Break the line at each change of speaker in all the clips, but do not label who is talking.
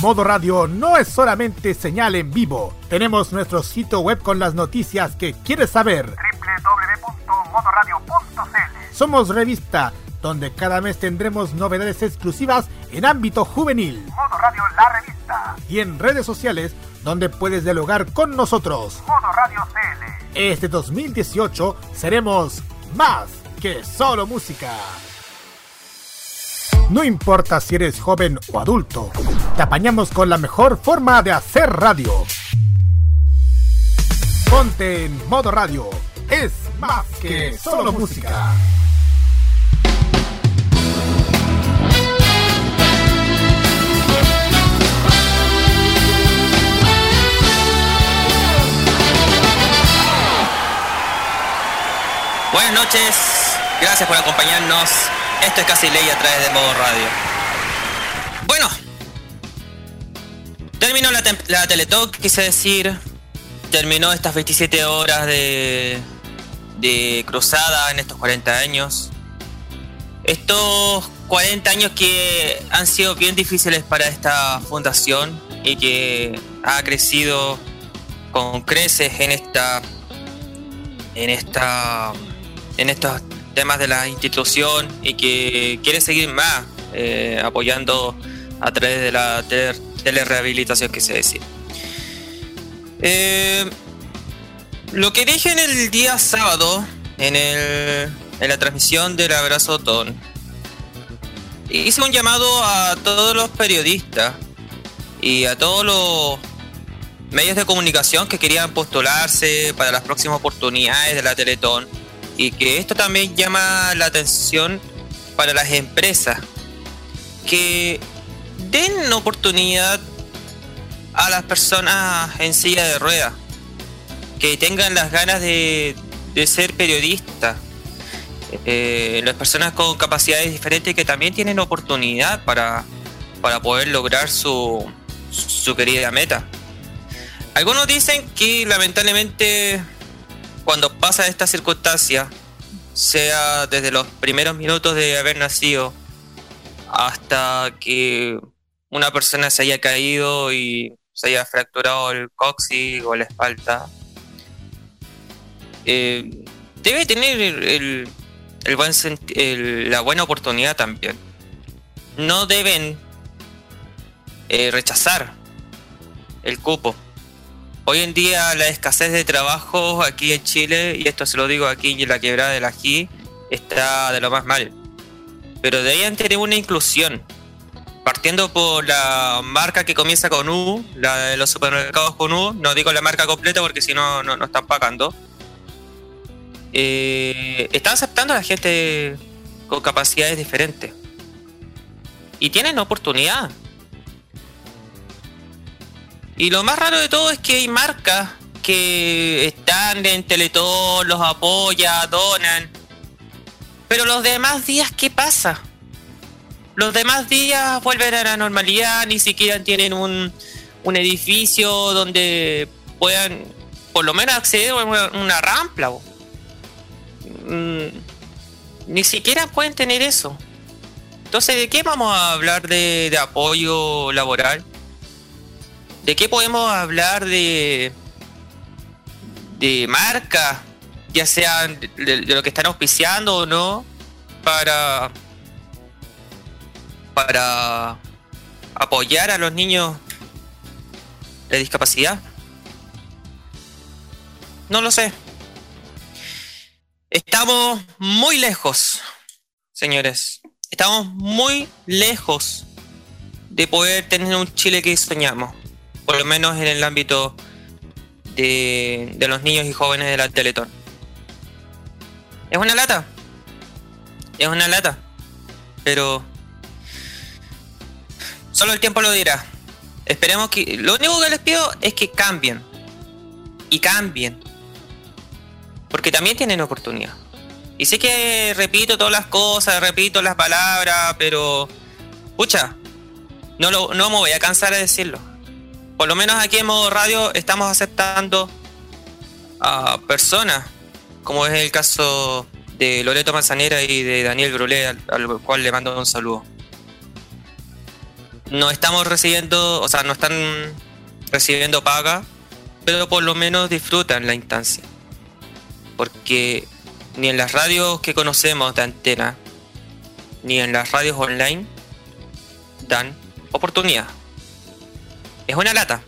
Modo Radio no es solamente señal en vivo. Tenemos nuestro sitio web con las noticias que quieres saber.
www.modoradio.cl
Somos revista, donde cada mes tendremos novedades exclusivas en ámbito juvenil.
Modo Radio La Revista.
Y en redes sociales, donde puedes dialogar con nosotros.
Modo Radio CL.
Este 2018 seremos más que solo música. No importa si eres joven o adulto, te apañamos con la mejor forma de hacer radio. Ponte en modo radio. Es más que solo música.
Buenas noches, gracias por acompañarnos. Esto es Casi Ley a través de Modo Radio. Bueno, terminó la, la Teletalk, quise decir. Terminó estas 27 horas de, de cruzada en estos 40 años. Estos 40 años que han sido bien difíciles para esta fundación y que ha crecido con creces en esta en esta en estos temas de la institución y que quiere seguir más eh, apoyando a través de la telerehabilitación que se decía. Eh, lo que dije en el día sábado, en, el, en la transmisión del Abrazo Ton, hice un llamado a todos los periodistas y a todos los medios de comunicación que querían postularse para las próximas oportunidades de la Teletón y que esto también llama la atención para las empresas que den oportunidad a las personas en silla de ruedas que tengan las ganas de, de ser periodistas eh, las personas con capacidades diferentes que también tienen oportunidad para, para poder lograr su, su querida meta. Algunos dicen que lamentablemente cuando pasa esta circunstancia, sea desde los primeros minutos de haber nacido hasta que una persona se haya caído y se haya fracturado el coxis o la espalda, eh, debe tener el, el buen la buena oportunidad también. No deben eh, rechazar el cupo. Hoy en día la escasez de trabajo aquí en Chile, y esto se lo digo aquí en la quebrada del ají, está de lo más mal. Pero deberían tener una inclusión. Partiendo por la marca que comienza con U, la de los supermercados con U, no digo la marca completa porque si no, no, están pagando. Eh, están aceptando a la gente con capacidades diferentes. Y tienen oportunidad. Y lo más raro de todo es que hay marcas que están en Teletón, los apoya, donan. Pero los demás días, ¿qué pasa? Los demás días vuelven a la normalidad, ni siquiera tienen un, un edificio donde puedan por lo menos acceder a una, una rampla. Mm, ni siquiera pueden tener eso. Entonces, ¿de qué vamos a hablar de, de apoyo laboral? ¿De qué podemos hablar de, de marca, ya sea de, lo que están auspiciando o no, para, para apoyar a los niños de discapacidad? No lo sé. Estamos muy lejos, señores. Estamos muy lejos de poder tener un Chile que soñamos por lo menos en el ámbito de, los niños y jóvenes de la Teletón. Es una lata, es una lata, pero solo el tiempo lo dirá. Esperemos que. Lo único que les pido es que cambien. Y cambien. Porque también tienen oportunidad. Y sé que repito todas las cosas, repito las palabras, pero. Pucha, no, lo, no me voy a cansar de decirlo por lo menos aquí en modo radio estamos aceptando a personas, como es el caso de Loreto Manzanera y de Daniel Brulé, al, cual le mando un saludo. no estamos recibiendo, o sea, no están recibiendo paga, pero por lo menos disfrutan la instancia. Porque ni en las radios que conocemos de antena, ni en las radios online, dan oportunidad. Es una lata.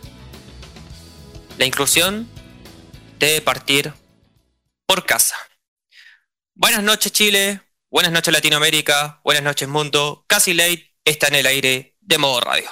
La inclusión debe partir por casa. Buenas noches Chile, buenas noches Latinoamérica, buenas noches mundo. Casi late está en el aire de modo radio.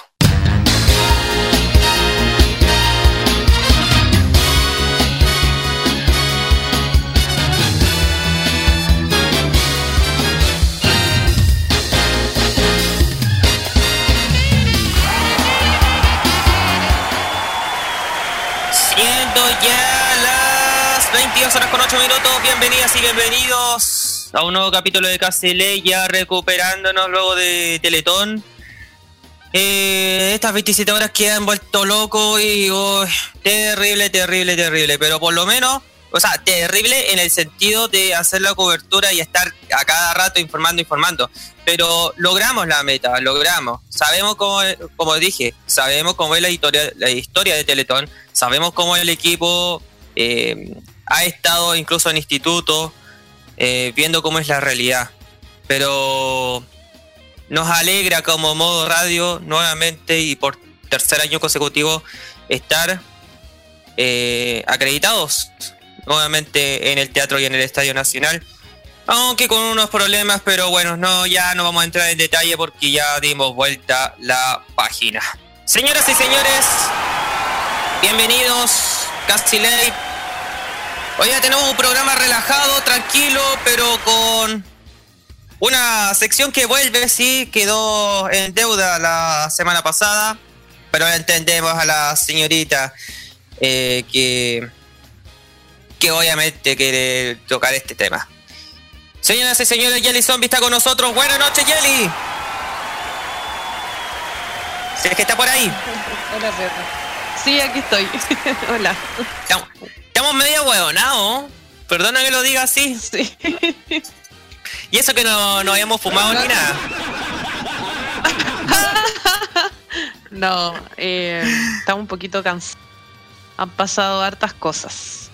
22 horas con 8 minutos, bienvenidas y bienvenidos a un nuevo capítulo de Casele, ya recuperándonos luego de Teletón. Eh, estas 27 horas que han vuelto loco y terrible, terrible, terrible, pero por lo menos, o sea, terrible en el sentido de hacer la cobertura y estar a cada rato informando, informando. Pero logramos la meta, logramos. Sabemos cómo, como dije, sabemos cómo es la historia, la historia de Teletón, sabemos cómo el equipo eh, ha estado incluso en instituto, eh, viendo cómo es la realidad. Pero nos alegra como modo radio nuevamente y por tercer año consecutivo estar eh, acreditados nuevamente en el teatro y en el Estadio Nacional. Aunque con unos problemas, pero bueno, no, ya no vamos a entrar en detalle porque ya dimos vuelta la página. Señoras y señores, bienvenidos, Casi Late. Hoy ya tenemos un programa relajado, tranquilo, pero con una sección que vuelve, sí, quedó en deuda la semana pasada, pero entendemos a la señorita eh, que, que obviamente quiere tocar este tema. Señoras y señores, Jelly Zombie está con nosotros. Buenas noches, Jelly. Si es que está por ahí.
Hola, Pedro. Sí, aquí estoy. Hola.
Estamos, estamos medio huevonados. Perdona que lo diga así.
Sí.
Y eso que no, no habíamos fumado ni nada.
No, eh, estamos un poquito cansados. Han pasado hartas cosas.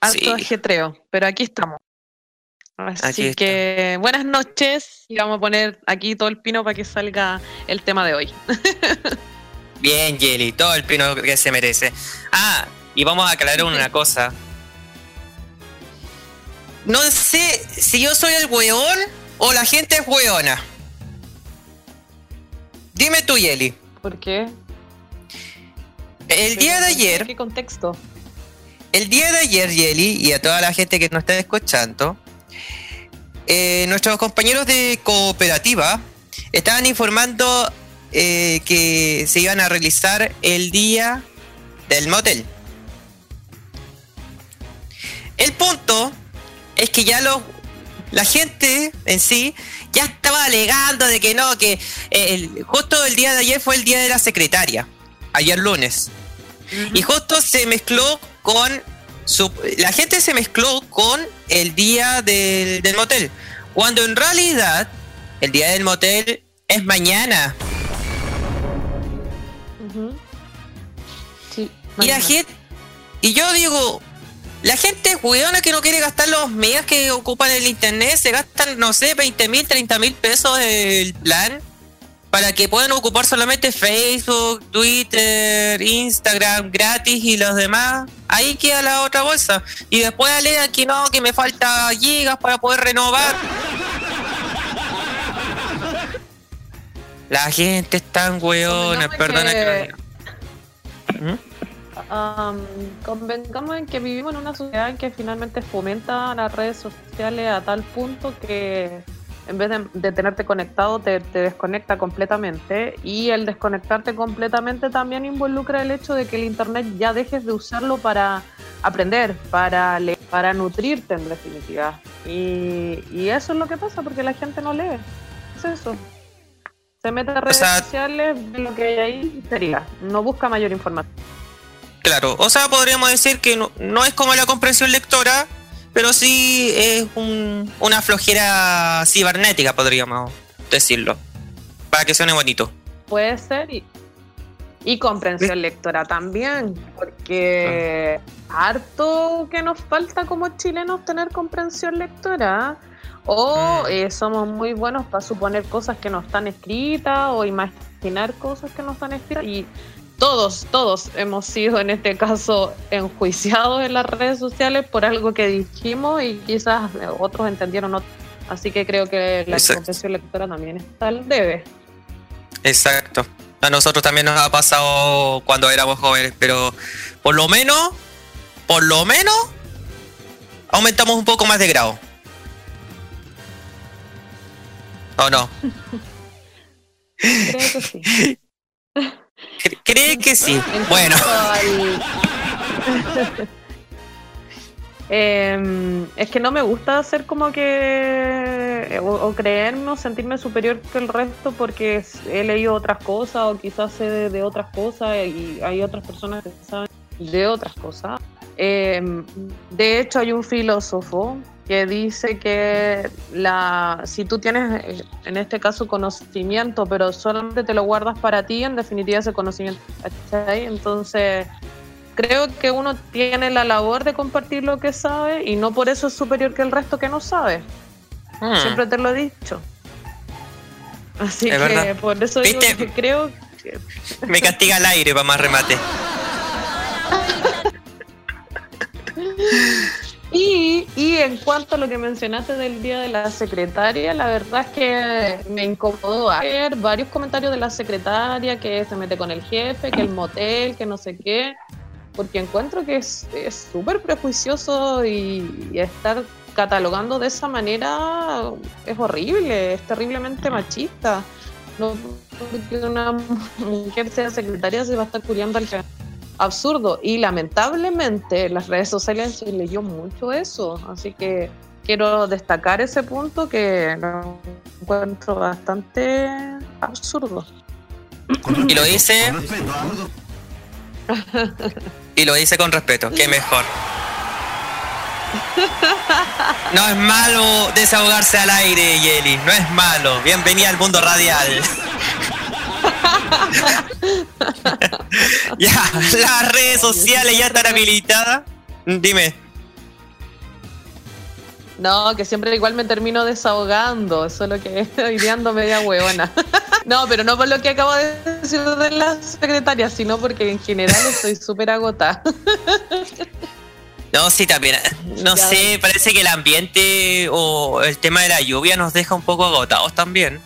Harto
Sí.
ajetreo, pero aquí estamos. Así
Aquí
que buenas noches y vamos a poner aquí todo el pino para que salga el tema de hoy.
Bien, Jelly, todo el pino que se merece. Ah, y vamos a aclarar una cosa. No sé si yo soy el weón o la gente es weona. Dime tú, Jelly.
¿Por qué?
El día de
¿En
ayer,
qué contexto?
el día de ayer, Jelly, y a toda la gente que nos está escuchando, eh, nuestros compañeros de cooperativa estaban informando eh, que se iban a realizar el día del motel. El punto es que ya los, la gente en sí ya estaba alegando de que no, que eh, el- justo el día de ayer fue el día de la secretaria, ayer lunes. Y justo se mezcló con su, la gente se mezcló con el día del, del motel. Cuando en realidad el día del motel es mañana.
Sí.
Y la gente. Y yo digo. La gente es weona que no quiere gastar los megas que ocupan el internet. Se gastan, no sé, 20 mil, 30 mil pesos el plan. Para que puedan ocupar solamente Facebook, Twitter, Instagram gratis y los demás. Ahí queda la otra bolsa. Y después alegan que no, que me falta gigas para poder renovar. La gente es tan weona,
Convengamos
perdona que. ¿Mm?
Am, convengamos en que vivimos en una sociedad en que finalmente fomenta las redes sociales a tal punto que en vez de, de tenerte conectado te, te desconecta completamente y el desconectarte completamente también involucra el hecho de que el internet ya dejes de usarlo para aprender, para leer, para nutrirte en definitiva. Y, y eso es lo que pasa porque la gente no lee. Es eso. Se mete a redes
sea-
sociales, ve lo que hay ahí y sería. No busca mayor información.
Claro, o sea, podríamos decir que no, no es como la comprensión lectora, pero sí es un- una flojera cibernética, podríamos decirlo, para que suene bonito.
puede ser. Y, y comprensión lectora también, porque harto que nos falta como chilenos tener comprensión lectora. O
Mm.
eh, somos muy buenos para suponer cosas que no están escritas o imaginar cosas que no están escritas. Y todos, todos hemos sido en este caso enjuiciados en las redes sociales por algo que dijimos y quizás otros entendieron otro. Así que creo que la comprensión lectora también está al debe.
Exacto. A nosotros también nos ha pasado cuando éramos jóvenes, pero por lo menos, por lo menos, aumentamos un poco más de grado. ¿O no?
Creo que sí.
Cre- ¿Cree que sí?
En
Bueno,
al- Em, es que no me gusta hacer como que o, o creerme o sentirme superior que el resto porque he leído otras cosas o quizás sé de, de otras cosas y hay otras personas que saben de otras cosas. Em, de hecho hay un filósofo que dice que la, si tú tienes eh, en este caso conocimiento pero solamente te lo guardas para ti, en definitiva ese conocimiento, ¿cachai? Entonces creo que uno tiene la labor de compartir lo que sabe y no por eso es superior que el resto que no sabe.
hmm,
Siempre te lo he dicho. Así
Es
que
verdad.
por eso digo
¿Viste?
que creo que
me castiga el aire para más remate.
Y, y en cuanto a lo que mencionaste del día de la secretaria, la verdad es que me incomodó ver varios comentarios de la secretaria que se mete con el jefe, que el motel, que no sé qué, porque encuentro que es súper prejuicioso y, y estar catalogando de esa manera es horrible, es terriblemente machista. No porque una mujer sea secretaria se va a estar curiando al jefe absurdo. Y lamentablemente en las redes sociales se leyó mucho eso. Así que quiero destacar ese punto que lo encuentro bastante absurdo.
Y lo dice, y lo dice con respeto, que mejor. No es malo desahogarse al aire, Yeli, no es malo. Bienvenida al mundo radial. ya, las redes sociales ya están habilitadas. Dime.
No, que siempre igual me termino desahogando, solo que hoy día ando media huevona. No, pero no por lo que acabo de decir de la secretaria, sino porque en general estoy súper agotada.
No, sí, también. No
Ya.
sé, parece que el ambiente o el tema de la lluvia nos deja un poco agotados también.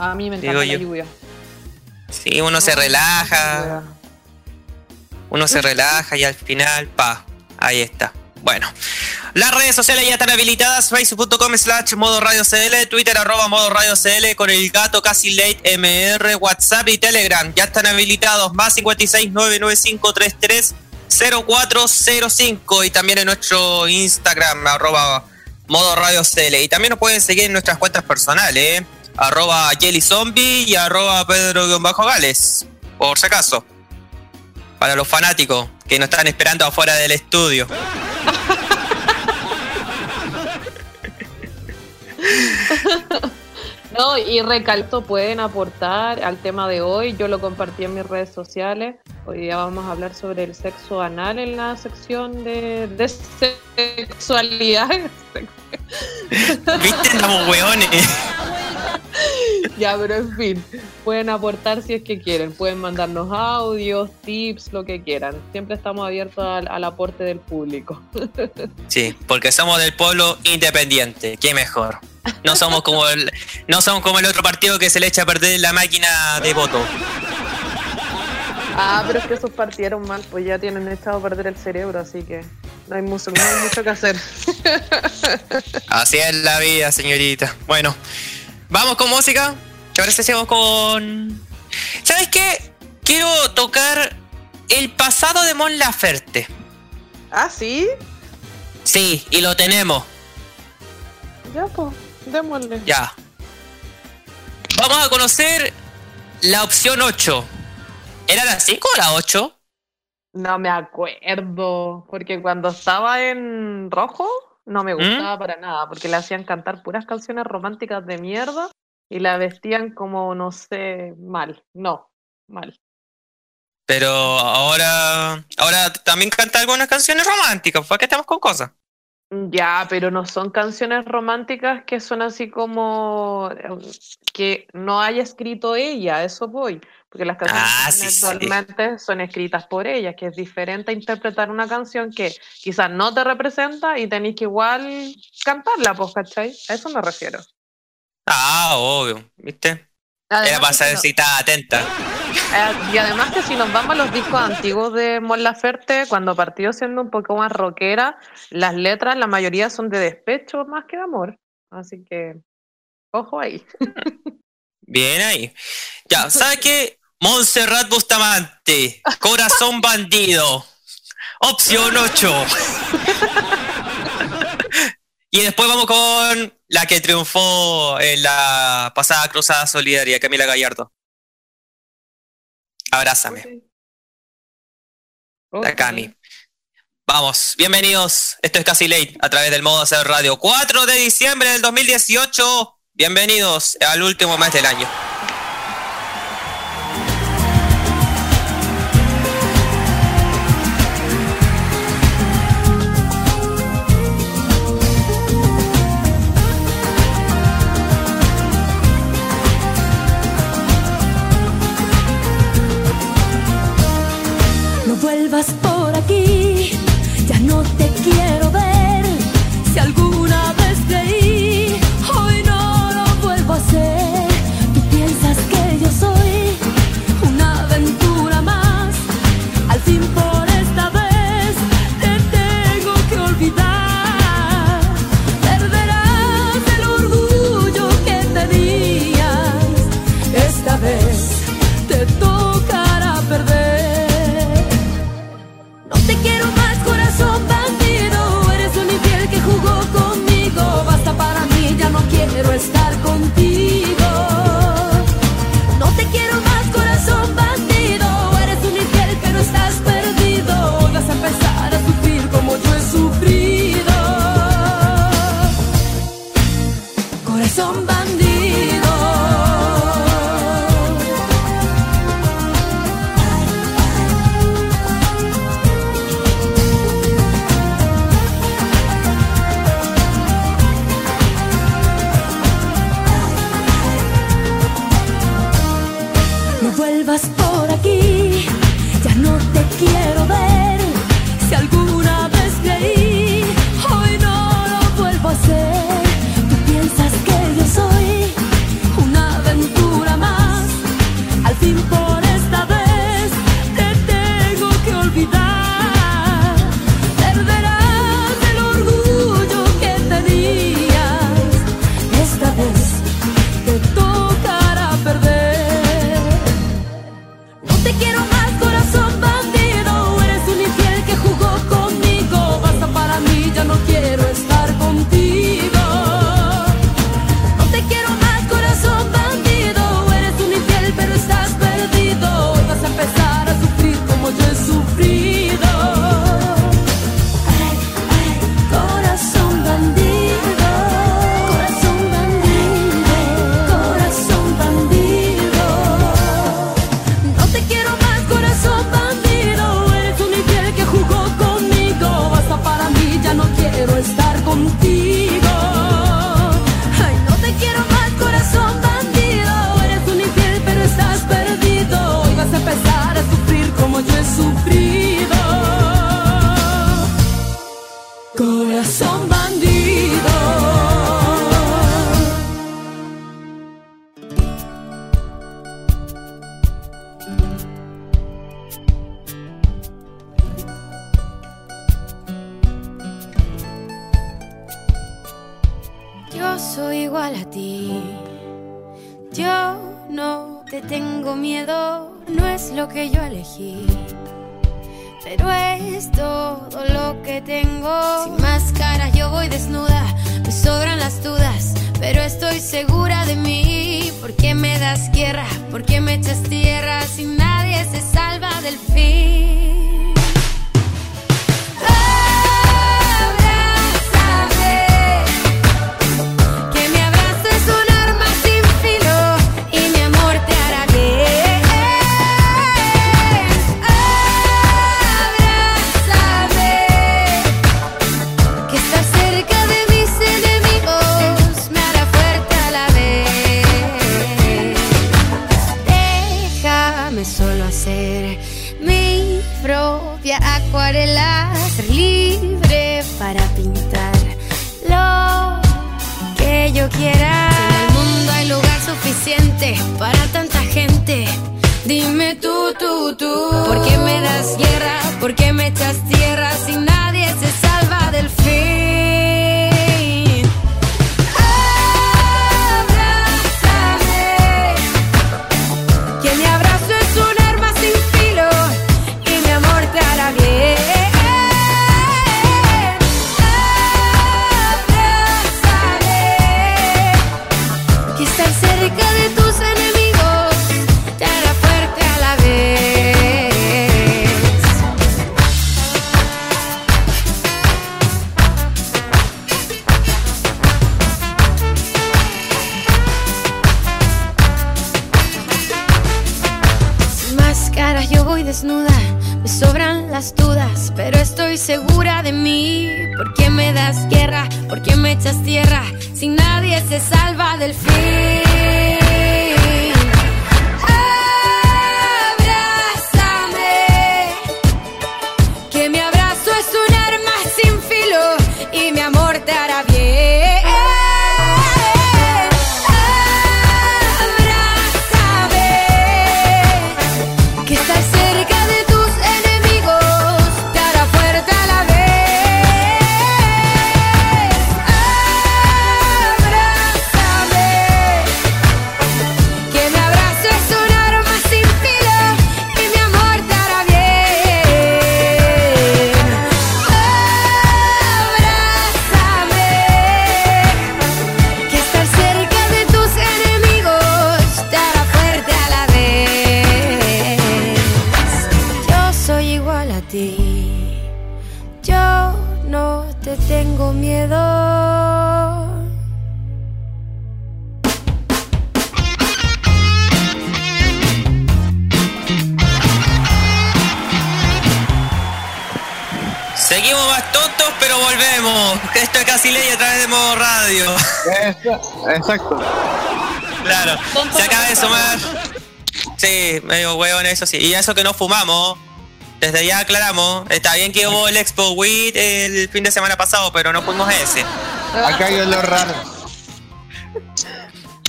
A mí me
Digo
encanta la
yo.
lluvia.
Sí, uno se relaja, uno se relaja y al final, pa, ahí está. Bueno, las redes sociales ya están habilitadas, facebook.com slash modo radio CL, twitter arroba modo radio CL con el gato casi late MR, WhatsApp y Telegram, ya están habilitados, más 56 995 33 0405 y también en nuestro Instagram arroba modo radio CL y también nos pueden seguir en nuestras cuentas personales, ¿eh? Arroba Jelly Zombie y arroba Pedro-Gales, por si acaso. Para los fanáticos que nos están esperando afuera del estudio.
No, y recalco, pueden aportar al tema de hoy. Yo lo compartí en mis redes sociales. Hoy día vamos a hablar sobre el sexo anal en la sección de, de sexualidad.
¿Viste? Estamos hueones.
ya, pero en fin, pueden aportar si es que quieren. Pueden mandarnos audios, tips, lo que quieran. Siempre estamos abiertos al, al aporte del público.
Sí, porque somos del pueblo independiente. Qué mejor. No somos como el, no somos como el otro partido que se le echa a perder la máquina de voto.
Ah, pero es que esos partieron mal, pues ya tienen echado a perder el cerebro, así que no hay mucho, no hay mucho que hacer.
Así es la vida, señorita. Bueno, vamos con música. ¿Qué parece si vamos con. ¿Sabes qué? Quiero tocar el pasado de Mon Laferte.
ah, sí.
Sí, y lo tenemos.
Ya, pues, démosle.
Ya. Vamos a conocer la opción 8. ¿Era la 5 o la 8?
No me acuerdo, porque cuando estaba en rojo no me gustaba para nada, porque le hacían cantar puras canciones románticas de mierda y la vestían como, no sé, mal. No, mal.
Pero ahora, ahora también canta algunas canciones románticas, ¿por qué estamos con cosas?
Ya, pero no son canciones románticas que son así como eh, que no haya escrito ella, eso voy. Porque las canciones
Ah, sí, sí.
actualmente son escritas por ella, que es diferente a interpretar una canción que quizás no te representa y tenéis que igual cantarla, pues, ¿cachai? A eso me refiero.
Ah, obvio, ¿viste? Era
Además
para
si no-
si estaba atenta.
Eh, y además que si nos vamos a los discos antiguos de Mon Laferte, cuando partió siendo un poco más rockera, las letras, la mayoría son de despecho más que de amor. Así que, ojo ahí.
Bien ahí. Ya, ¿sabe qué? Montserrat Bustamante, Corazón Bandido, opción 8. y después vamos con la que triunfó en la pasada Cruzada Solidaria, Camila Gallardo. Abrázame, la Cami. Vamos, bienvenidos. Esto es Casi Late a través del modo hacer radio. 4 de diciembre del 2018. Bienvenidos al último mes del año.
Vuelvas
exacto.
Claro, se acaba de sumar. Sí, medio hueón, eso sí. Y eso que no fumamos. Desde ya aclaramos. Está bien que hubo el Expo Weed el fin de semana pasado, pero no fuimos ese.
Acá hay olor raro.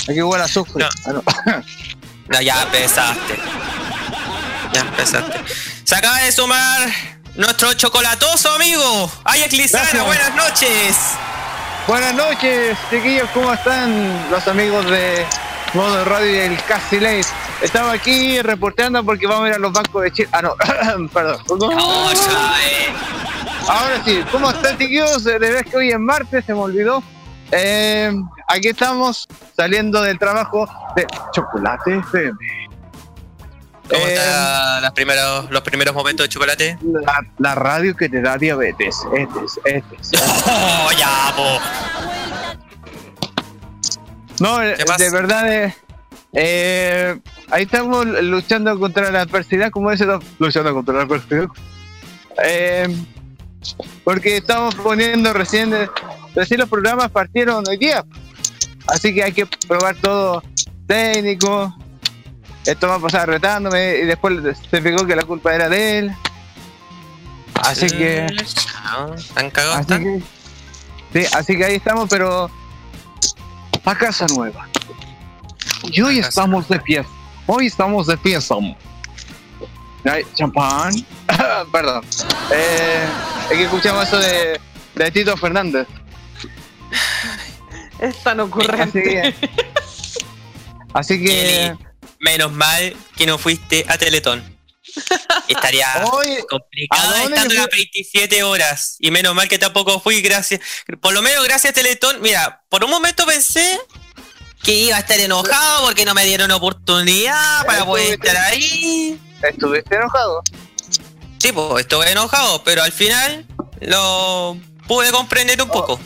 Aquí huele a azufre.
No.
Ah, no.
No, ya empezaste. Ya empezaste. Se acaba de sumar nuestro chocolatoso amigo. Alex Lizana, buenas noches.
Buenas noches, chiquillos, ¿cómo están los amigos de Modo Radio y el Casi Late? Estamos aquí reporteando porque vamos a ir a los bancos de Chile. Ah, no, perdón. Ahora sí, ¿cómo están, chiquillos? De vez que hoy es martes, se me olvidó. Eh, aquí estamos saliendo del trabajo de Chocolate FM.
¿Cómo
Eh,
están las primeros, los primeros momentos de chocolate?
La, la radio que te da diabetes. Este es, este es.
Oh, ya, po.
No, eh, de verdad, eh, eh, ahí estamos luchando contra la adversidad, como dice, no, luchando contra la adversidad. Eh, porque estamos poniendo recién, recién los programas partieron hoy día, así que hay que probar todo técnico. Esto va a pasar retándome y después se fijó que la culpa era de él. Así que...
¿Han cagado
Así
están?
que, sí, así que ahí estamos, pero a casa nueva. Y hoy
casa
estamos de fiesta. Hoy estamos de fiesta. Ay, Champán. Perdón. Eh, es que escuchamos eso de, de Tito Fernández.
Es tan
Así
ocurrente.
que, así que
menos mal que no fuiste a Teletón. Estaría
hoy, ¿a
complicado estando las
fui?
27 horas. Y menos mal que tampoco fui, gracias. Por lo menos gracias a Teletón. Mira, por un momento pensé que iba a estar enojado porque no me dieron oportunidad para poder estar ahí.
estuviste enojado.
Sí, pues estuve enojado, pero al final lo pude comprender un poco.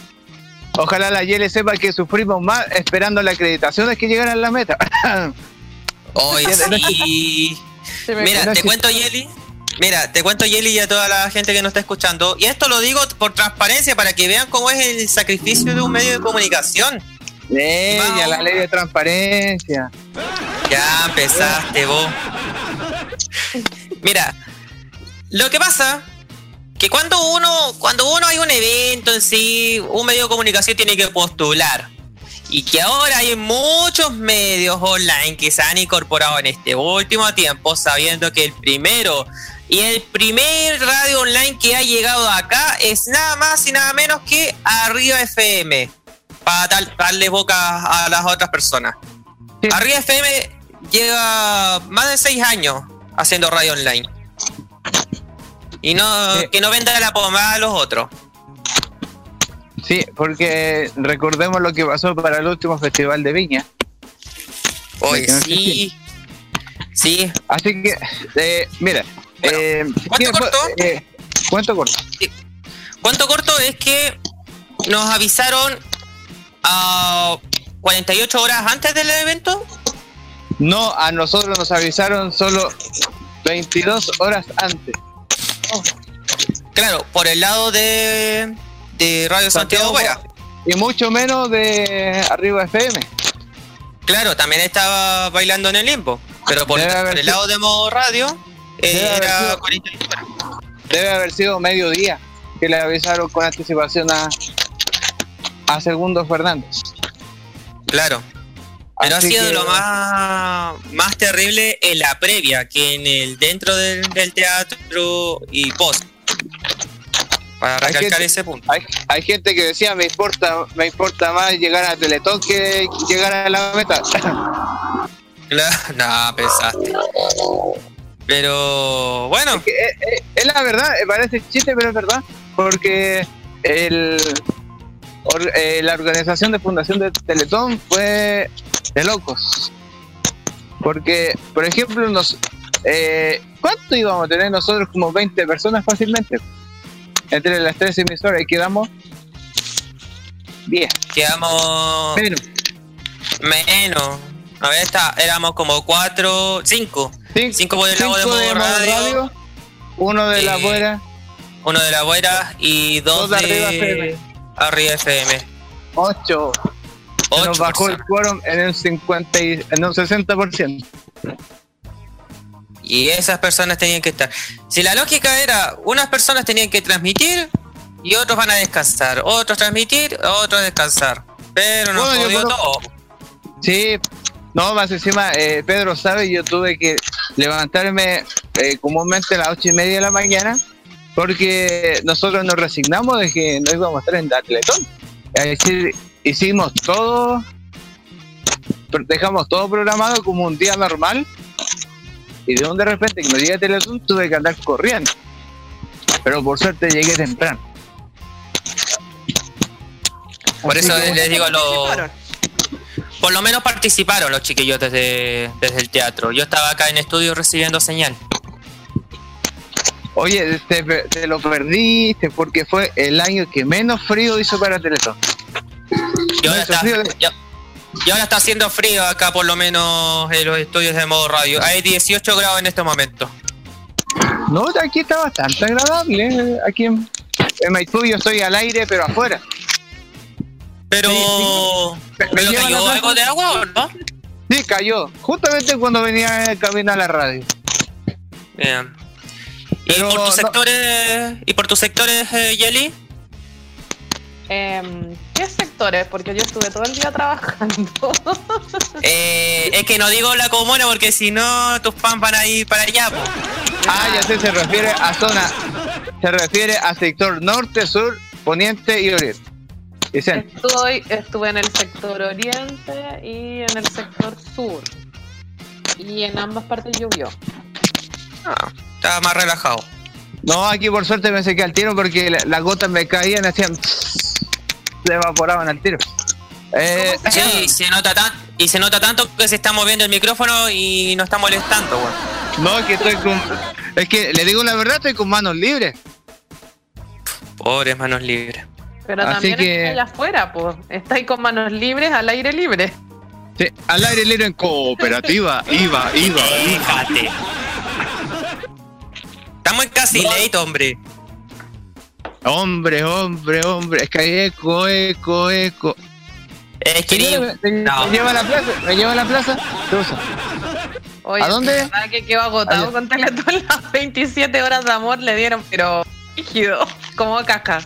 Ojalá la Yele sepa que sufrimos más esperando la acreditación de que llegaran a la meta.
Hoy
No,
sí. Mira, te cuento, Yeli. Mira, te cuento, Yeli, y a toda la gente que nos está escuchando. Y esto lo digo por transparencia, para que vean cómo es el sacrificio de un medio de comunicación.
Ella, la ley de transparencia.
Ya empezaste vos. Mira, lo que pasa que cuando uno, cuando uno hay un evento en sí, un medio de comunicación tiene que postular. Y que ahora hay muchos medios online que se han incorporado en este último tiempo, sabiendo que el primero y el primer radio online que ha llegado acá es nada más y nada menos que Arriba FM, para tal- darle boca a las otras personas.
Sí.
Arriba FM lleva más de seis años haciendo radio online. Y no,
Sí.
que no venda la pomada a los otros.
Sí, porque recordemos lo que pasó para el último festival de Viña. No
sí. Sí,
Así que, eh, mira,
Bueno,
eh,
¿cuánto corto?
Eh, ¿Cuánto corto?
Cuento corto es que nos avisaron a 48 horas antes del evento.
No, a nosotros nos avisaron solo 22 horas antes.
Claro, por el lado de, de Radio Santiago
Santiago,
Wea.
Y mucho menos de Arriba FM.
Claro, también estaba bailando en el limbo. Pero por, el lado de modo radio eh, era
sido-
48 horas.
Debe haber sido mediodía que le avisaron con anticipación a, a Segundo Fernández.
Claro. Pero
Así
ha sido
que-
lo más, más terrible en la previa que en el dentro del, del teatro y post. Para
Hay
recalcar
gente-
ese punto.
Hay, hay gente que decía me importa, me importa más llegar a Teletón que llegar a la meta.
Claro, no, pensaste. Pero bueno,
Que, eh, eh, es la verdad, eh, parece chiste, pero es verdad. Porque el, or- eh, la organización de Fundación de Teletón fue de locos. Porque, por ejemplo, nos, eh, ¿cuánto íbamos a tener nosotros? Como 20 personas fácilmente. Entre las tres emisoras y quedamos 10.
quedamos menos. A ver, está, éramos como cuatro, cinco.
cinco,
Cinco por el lado de radio,
uno de la
Eh,
buena,
Uno de la buena y dos,
Dos de Arriba FM.
Arriba FM.
8. Se
Ocho
nos bajó el quórum en el 50 y, en un 60%.
Y esas personas tenían que estar. Si la lógica era, unas personas tenían que transmitir y otros van a descansar. Otros transmitir, otros descansar. Pero nos
Bueno, puedo-
todo.
Sí, no, más encima, eh, Pedro sabe, yo tuve que levantarme eh, comúnmente a las ocho y media de la mañana porque nosotros nos resignamos de que no íbamos a estar en la Teletón. Es decir, hicimos todo, dejamos todo programado como un día normal y de un de repente que me llegué a Teletón tuve que andar corriendo. Pero por suerte llegué temprano.
Por
Así
eso
que,
les digo, lo,
Participaron.
por lo menos participaron los chiquillos desde, desde el teatro. Yo estaba acá en estudio recibiendo señal.
Oye, te, te lo perdiste porque fue el año que menos frío hizo para Teletón.
Y ahora,
No,
está,
frío.
Y- ahora está haciendo frío acá, por lo menos en los estudios de modo radio. Hay 18 grados en este momento.
No, aquí está bastante agradable. eh, Aquí en, en Maipú yo estoy al aire, pero afuera.
Pero,
Me- me
pero cayó algo de agua, ¿o ¿no?
Sí, cayó. Justamente cuando venía en camino a la radio.
Bien. ¿Y
Pero
por tus
no-
sectores, y por tus sectores, eh, Yeli?
Em, ¿Qué sectores? Porque yo estuve todo el día trabajando.
Eh, es que no digo la comuna porque si no tus fans van a ir para allá.
Ah, ya sé, se refiere a zona. Se refiere a sector norte, sur, poniente y oriente. Y centro.
Estuve, en el sector oriente y en el sector sur. Y en ambas partes llovió.
Ah, estaba más relajado.
No, aquí por suerte me sequé al tiro porque la- las gotas me caían, hacían. Se evaporaban al tiro. Eh,
Sí, y se nota tan, y se nota tanto que se está moviendo el micrófono y nos está molestando, weón.
no, es que estoy con. Es que le digo la verdad, estoy con manos libres.
Pobres manos libres.
Pero
Así
también
que-
allá afuera, pues. Estáis con manos libres al aire libre.
Sí, al aire libre en cooperativa. Iba, iba, iba.
Fíjate. Estamos en casi late, hombre.
Hombre, hombre, hombre. Es que hay eco, eco, eco.
Es que
¿Me, me-
no.
me lleva a la plaza? ¿Me lleva a la plaza?
Oye,
¿A dónde?
que quedó agotado con Teletón. Las 27 horas de amor le dieron, pero rígido, como caca.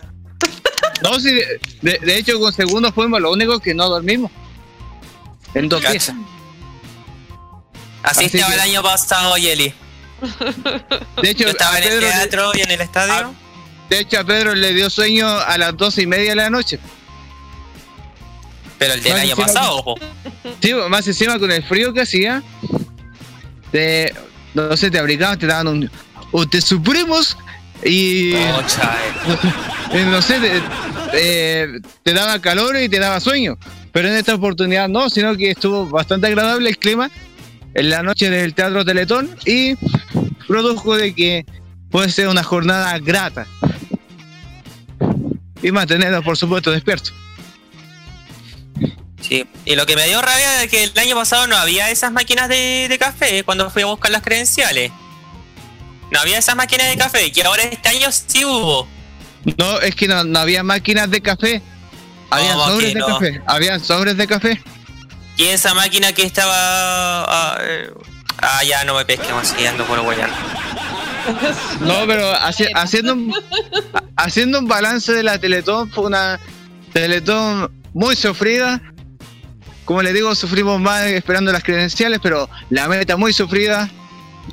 No, sí, de, de hecho con segundo fuimos los únicos que no dormimos. en dos piezas.
Así,
Así
estaba
que-
el año pasado, Yeli.
De hecho,
Yo estaba en el
Pedro,
teatro y en el estadio.
Ah, de hecho, a Pedro le dio sueño a las doce y media de la noche.
pero el del
más
año pasado, po.
Sí, más encima con el frío que hacía, te, no sé, te abrigabas, te daban un, un te supremos y,
Oh,
no sé, te, eh, te daba calor y te daba sueño. Pero en esta oportunidad no, sino que estuvo bastante agradable el clima en la noche del Teatro Teletón y produjo de que puede ser una jornada grata. Y mantenernos, por supuesto, despiertos.
Sí, y lo que me dio rabia es que el año pasado no había esas máquinas de, de café cuando fui a buscar las credenciales. No había esas máquinas de café, y ahora este año sí hubo.
No, es que no, no había máquinas de café. Había
¿Cómo
sobres
que
de
no?
café. Habían sobres de café.
Y esa máquina que estaba. Ah, eh, ah, ya no me pesquemos, ando por guayar.
No, pero haci- haciendo, un, ha- haciendo un balance de la Teletón, fue una Teletón muy sufrida. Como les digo, sufrimos más esperando las credenciales, pero la meta muy sufrida.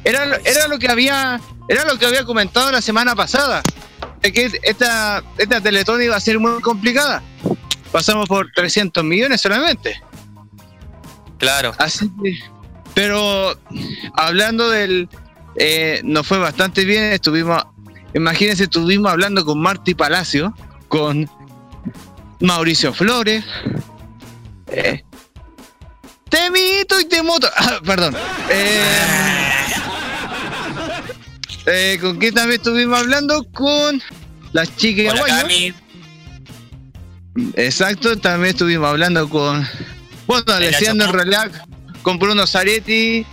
Era, lo- era lo que había era lo que había comentado la semana pasada. De que esta, esta Teletón iba a ser muy complicada. Pasamos por 300 millones solamente.
Claro.
Así que, pero hablando del, eh, nos fue bastante bien. Estuvimos, imagínense, estuvimos hablando con Marty Palacio, con Mauricio Flores. eh, te mito y te moto. Ah, perdón. Eh, ¿Con quién también estuvimos hablando? Con las chicas. Exacto, también estuvimos hablando con. Bueno, Alessandro realidad, con Bruno Zaretti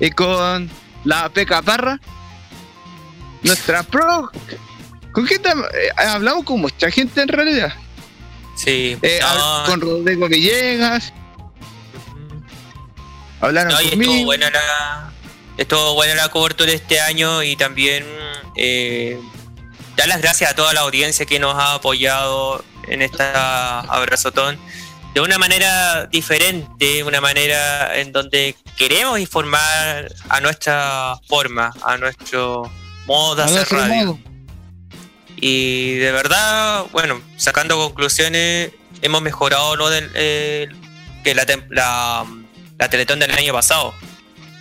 y con la Peca Parra. Nuestra pro. ¿Con quién eh, hablamos con mucha gente en realidad?
Sí,
Eh,
no,
con Rodrigo Villegas, hablaron
no, y
conmigo.
estuvo buena la. Estuvo buena la cobertura este año y también eh, dar las gracias a toda la audiencia que nos ha apoyado en esta abrazotón de una manera diferente, una manera en donde queremos informar a nuestra forma, a nuestro modo de
A
hacer radio.
modo.
Y de verdad, bueno, sacando conclusiones, hemos mejorado lo del eh, que la, tem- la, la Teletón del año pasado,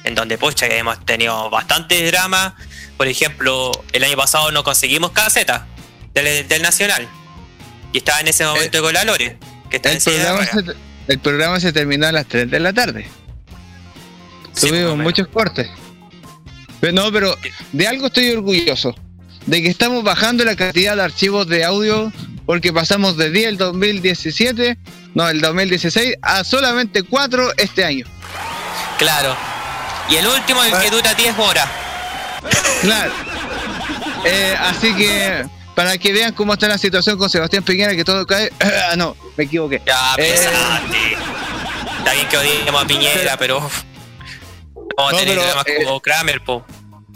en donde pucha que hemos tenido bastantes dramas. Por ejemplo, el año pasado no conseguimos caseta del, del Nacional. Y estaba en ese momento con la Lore, que está
El programa, se, el programa se terminó a las 3 de la tarde.
Sí,
Tuvimos muchos cortes. Pero no, pero de algo estoy orgulloso. De que estamos bajando la cantidad de archivos de audio porque pasamos de 10 el 2017, no, el 2016, a solamente 4 este año.
Claro. Y el último, el que dura 10 horas.
Claro. Eh, así que, para que vean cómo está la situación con Sebastián Piñera, que todo cae... Ah, no, me equivoqué.
Ya,
Eh.
pesante. Está bien que odiemos a Piñera, pero. Vamos
No,
a tener
pero,
dramas
eh,
como Kramer, po.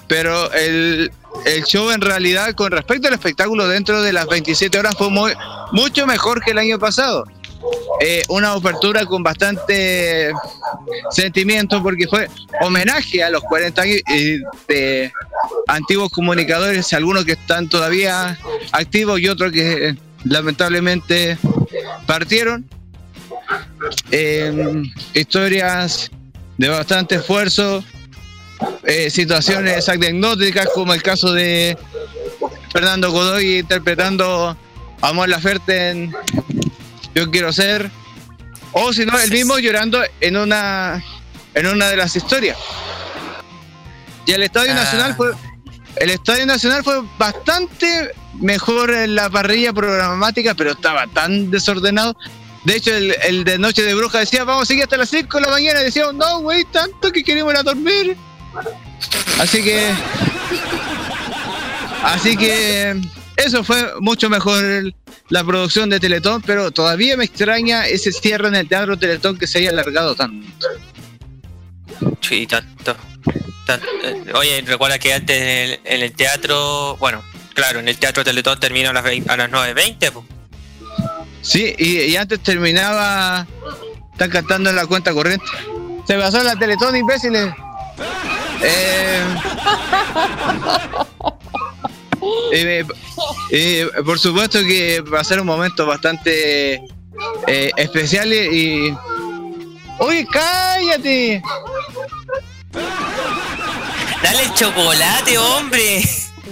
pero el, el show en realidad con respecto al espectáculo dentro de las 27 horas fue muy, mucho mejor que el año pasado. Eh, una apertura con bastante sentimiento porque fue homenaje a los 40 años eh, de antiguos comunicadores, algunos que están todavía activos y otros que eh, lamentablemente partieron. Historias de bastante esfuerzo, situaciones anecdóticas como el caso de Fernando Godoy interpretando a Mon Laferte en Yo quiero ser o si no el mismo llorando en una en una de las historias y el Estadio
Ah.
Nacional fue el Estadio Nacional fue bastante mejor en la parrilla programática pero estaba tan desordenado de hecho, el, el de Noche de Bruja decía, vamos a seguir hasta las 5 de la mañana. Y decíamos, no, güey, tanto que queremos ir a dormir. Así que. Así que. Eso fue mucho mejor el- la producción de Teletón, pero todavía me extraña ese cierre en el Teatro Teletón que se haya alargado tanto.
Sí, tanto. tan- eh, Oye, recuerda que antes en el, en el teatro, bueno, claro, en el teatro Teletón termina a las, a las 9.20, po.
Sí, y, y antes terminaba están cantando en la cuenta corriente. Se pasó la Teletón, imbéciles. Eh, y me- y por supuesto que va a ser un momento bastante eh, especial y... ¡Uy, cállate!
Dale el chocolate, hombre.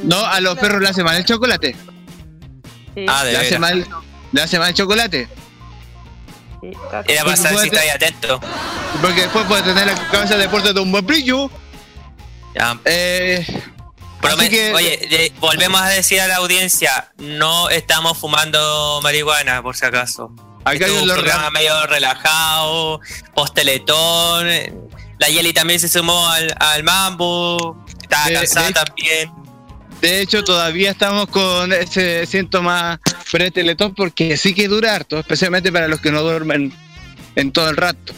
No, a los perros le hace mal el chocolate.
Sí,
Ah, de
Le hace mal, le hace mal el chocolate.
sí.
Era para saber si estáis atento.
Porque después puede tener la cabeza de deporte de un buen brillo.
Ya.
Eh,
Promet-
Así que-
Oye, de- volvemos a decir a la audiencia, no estamos fumando marihuana, por si acaso.
acá hay un
programa medio relajado, post-teletón. La Yeli también se sumó al, al mambo. Estaba
De-
cansada
de-
también.
De hecho, todavía estamos con ese síntoma pre-teletón porque sí que dura harto, especialmente para los que no duermen en todo el rato.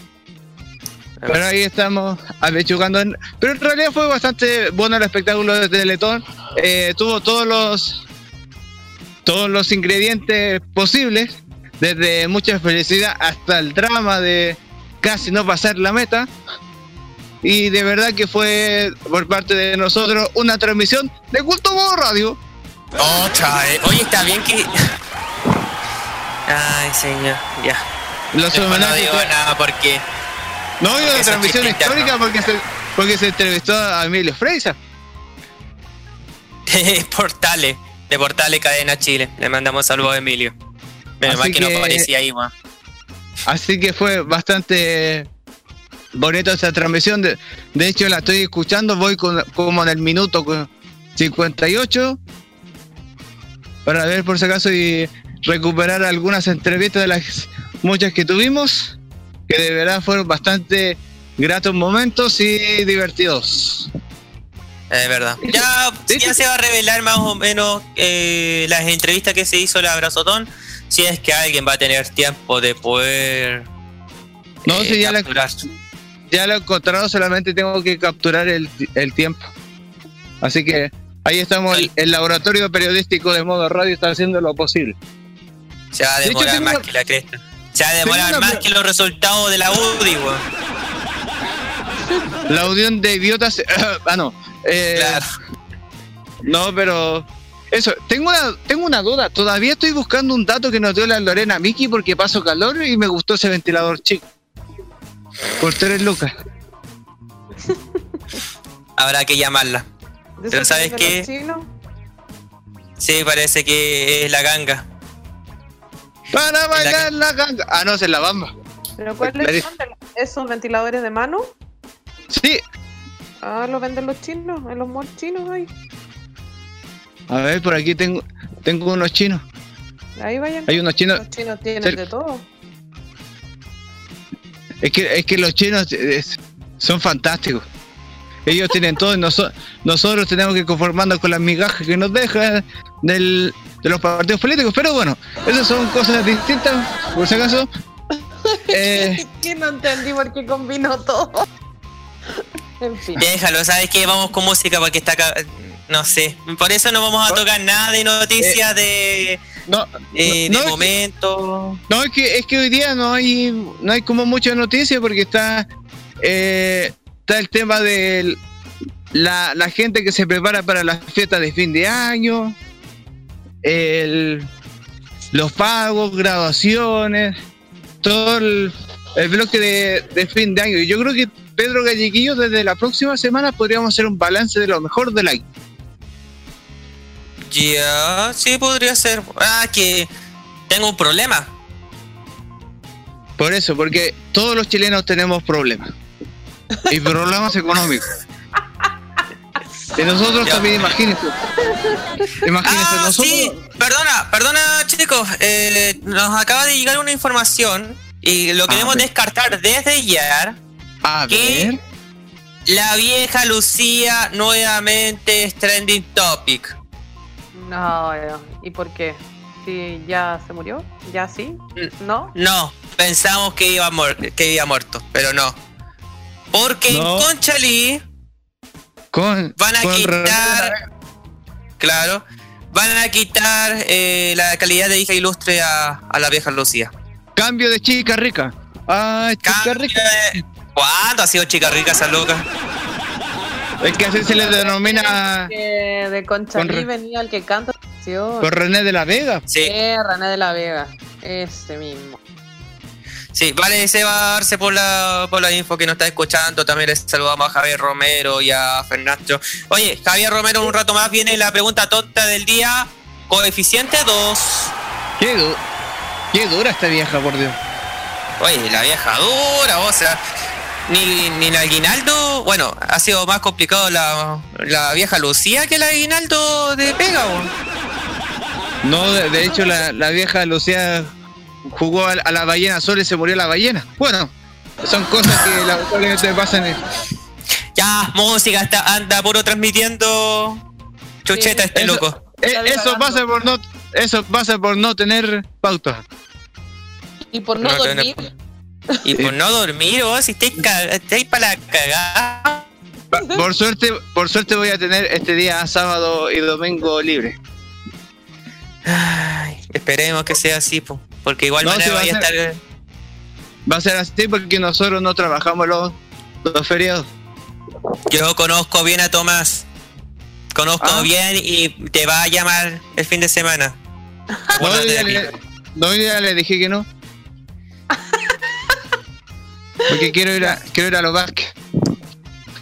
Pero ahí estamos apechugando. en- Pero en realidad fue bastante bueno el espectáculo de Teletón. Eh, tuvo todos los todos los ingredientes posibles, desde mucha felicidad hasta el drama de casi no pasar la meta. Y de verdad que fue por parte de nosotros una transmisión de Culto Modo Radio.
Otra vez. Oye, está bien que. Ay, señor. Ya.
Los
no digo nada porque.
No,
es un
transmisión histórica porque se, porque se entrevistó a Emilio Freisa.
Portales. De Portales Cadena Chile. Le mandamos saludos a Emilio. Menos
Así
mal que, no aparecía ahí, weón.
Así que fue bastante bonito esta transmisión. De, de hecho, la estoy escuchando. Voy con- como en el minuto cu- 58 para ver por si acaso y recuperar algunas entrevistas de las muchas que tuvimos, que de verdad fueron bastante gratos momentos y divertidos.
Es verdad. Ya, se va a revelar más o menos eh, las entrevistas que se hizo el abrazotón. Si es que alguien va a tener tiempo de poder.
No,
eh,
si ya la-
capturar.
Ya lo he encontrado, solamente tengo que capturar el, el tiempo. Así que ahí estamos, el, el laboratorio periodístico de modo radio está haciendo lo posible.
Se va a
de hecho,
demorar
tengo
más que la cresta. Se va a demorar más que los resultados de la UDI, weón.
La audición de idiotas. ah, no. eh,
Claro.
No, pero. Eso, tengo una, tengo una duda. Todavía estoy buscando un dato que nos dio la Lorena Miki porque paso calor y me gustó ese ventilador chico. Por tres lucas.
Habrá que llamarla.
¿De
pero ¿sabes qué? Sí, parece que es la ganga.
Para bailar la ganga. Ah, no, es la bamba.
¿Pero cuáles son? de- ¿Esos ventiladores de mano?
Sí.
Ah, los venden los chinos, en los malls chinos ahí.
A ver, por aquí tengo, tengo unos chinos.
Ahí vayan.
Hay unos chinos.
Los chinos tienen de todo.
Es que, es que los chinos es- son fantásticos. Ellos tienen todo y noso- nosotros tenemos que conformarnos con las migajas que nos dejan del, de los partidos políticos. Pero bueno, esas son cosas distintas, por si acaso. Eh,
que no entendí por qué combinó todo. en fin.
Déjalo, ¿sabes qué? Vamos con música porque está acá. No sé. Por eso no vamos a tocar nada de noticias de,
no,
eh,
no,
de
es que-
momento.
no, es que, es que hoy día no hay, no hay como mucha noticia porque está, eh, está el tema de la, la gente que se prepara para las fiestas de fin de año, el, los pagos, graduaciones, todo el, el bloque de, de fin de año. Y yo creo que Pedro Galleguillo desde la próxima semana podríamos hacer un balance de lo mejor del año.
Ya, sí, podría ser. Ah, que tengo un problema.
Por eso, porque todos los chilenos tenemos problemas. Y problemas económicos. Y nosotros
Ya.
también, imagínense. Imagínense,
Ah,
nosotros.
sí, perdona, perdona chicos, eh, nos acaba de llegar una información y lo queremos
ver.
descartar desde ya.
A
¿Qué?
ver.
La vieja Lucía nuevamente es trending topic.
No. ¿y por qué? Si ya se murió, ya sí,
Mm.
¿no?
No, pensamos que iba, que iba muerto, pero no. Porque
No.
en Conchalí
Con,
van a
con
quitar, claro, van a quitar eh, la calidad de hija ilustre a, a la vieja Lucía.
Cambio de chica rica. Ah, chica rica.
de- ¿Cuándo ha sido chica rica esa loca?
Es que así se le denomina
Que de Conchalí
Con
venía el que canta
con René de la Vega.
Sí,
Eh, René de la Vega. Ese mismo.
Sí, vale, se va a darse por la, por la info que nos está escuchando. También les saludamos a Javier Romero y a Fernando. Oye, Javier Romero, un rato más viene la pregunta tonta del día. Coeficiente 2.
Qué, du- qué dura esta vieja, por Dios.
Oye, la vieja dura, o sea, ni, ni el aguinaldo, bueno, ha sido más complicado la, la vieja Lucía que el aguinaldo de Pega.
No, de, de hecho, la, la vieja Lucía jugó a, a la ballena sola y se murió la ballena. Bueno, son cosas que lamentablemente pasan. en-
Ya, música, está, anda puro transmitiendo chucheta
Sí,
este
eso-
loco.
Eh, eso pasa por no, eso pasa por no tener pauta.
Y por no, dormir.
Y por no dormir, vos, si estáis, ca- estáis para la cagada.
Por suerte, por suerte voy a tener este día sábado y domingo libre.
Ay, esperemos que sea así, po, porque igual
No,
manera
sí va a
vaya a
ser.
estar.
Va a ser así porque nosotros no trabajamos los, los feriados.
Yo conozco bien a Tomás. Conozco
Ah.
bien y te va a llamar el fin de semana.
No, ya le, no, yo ya le dije que no. Porque quiero ir a, quiero ir a los Vázquez.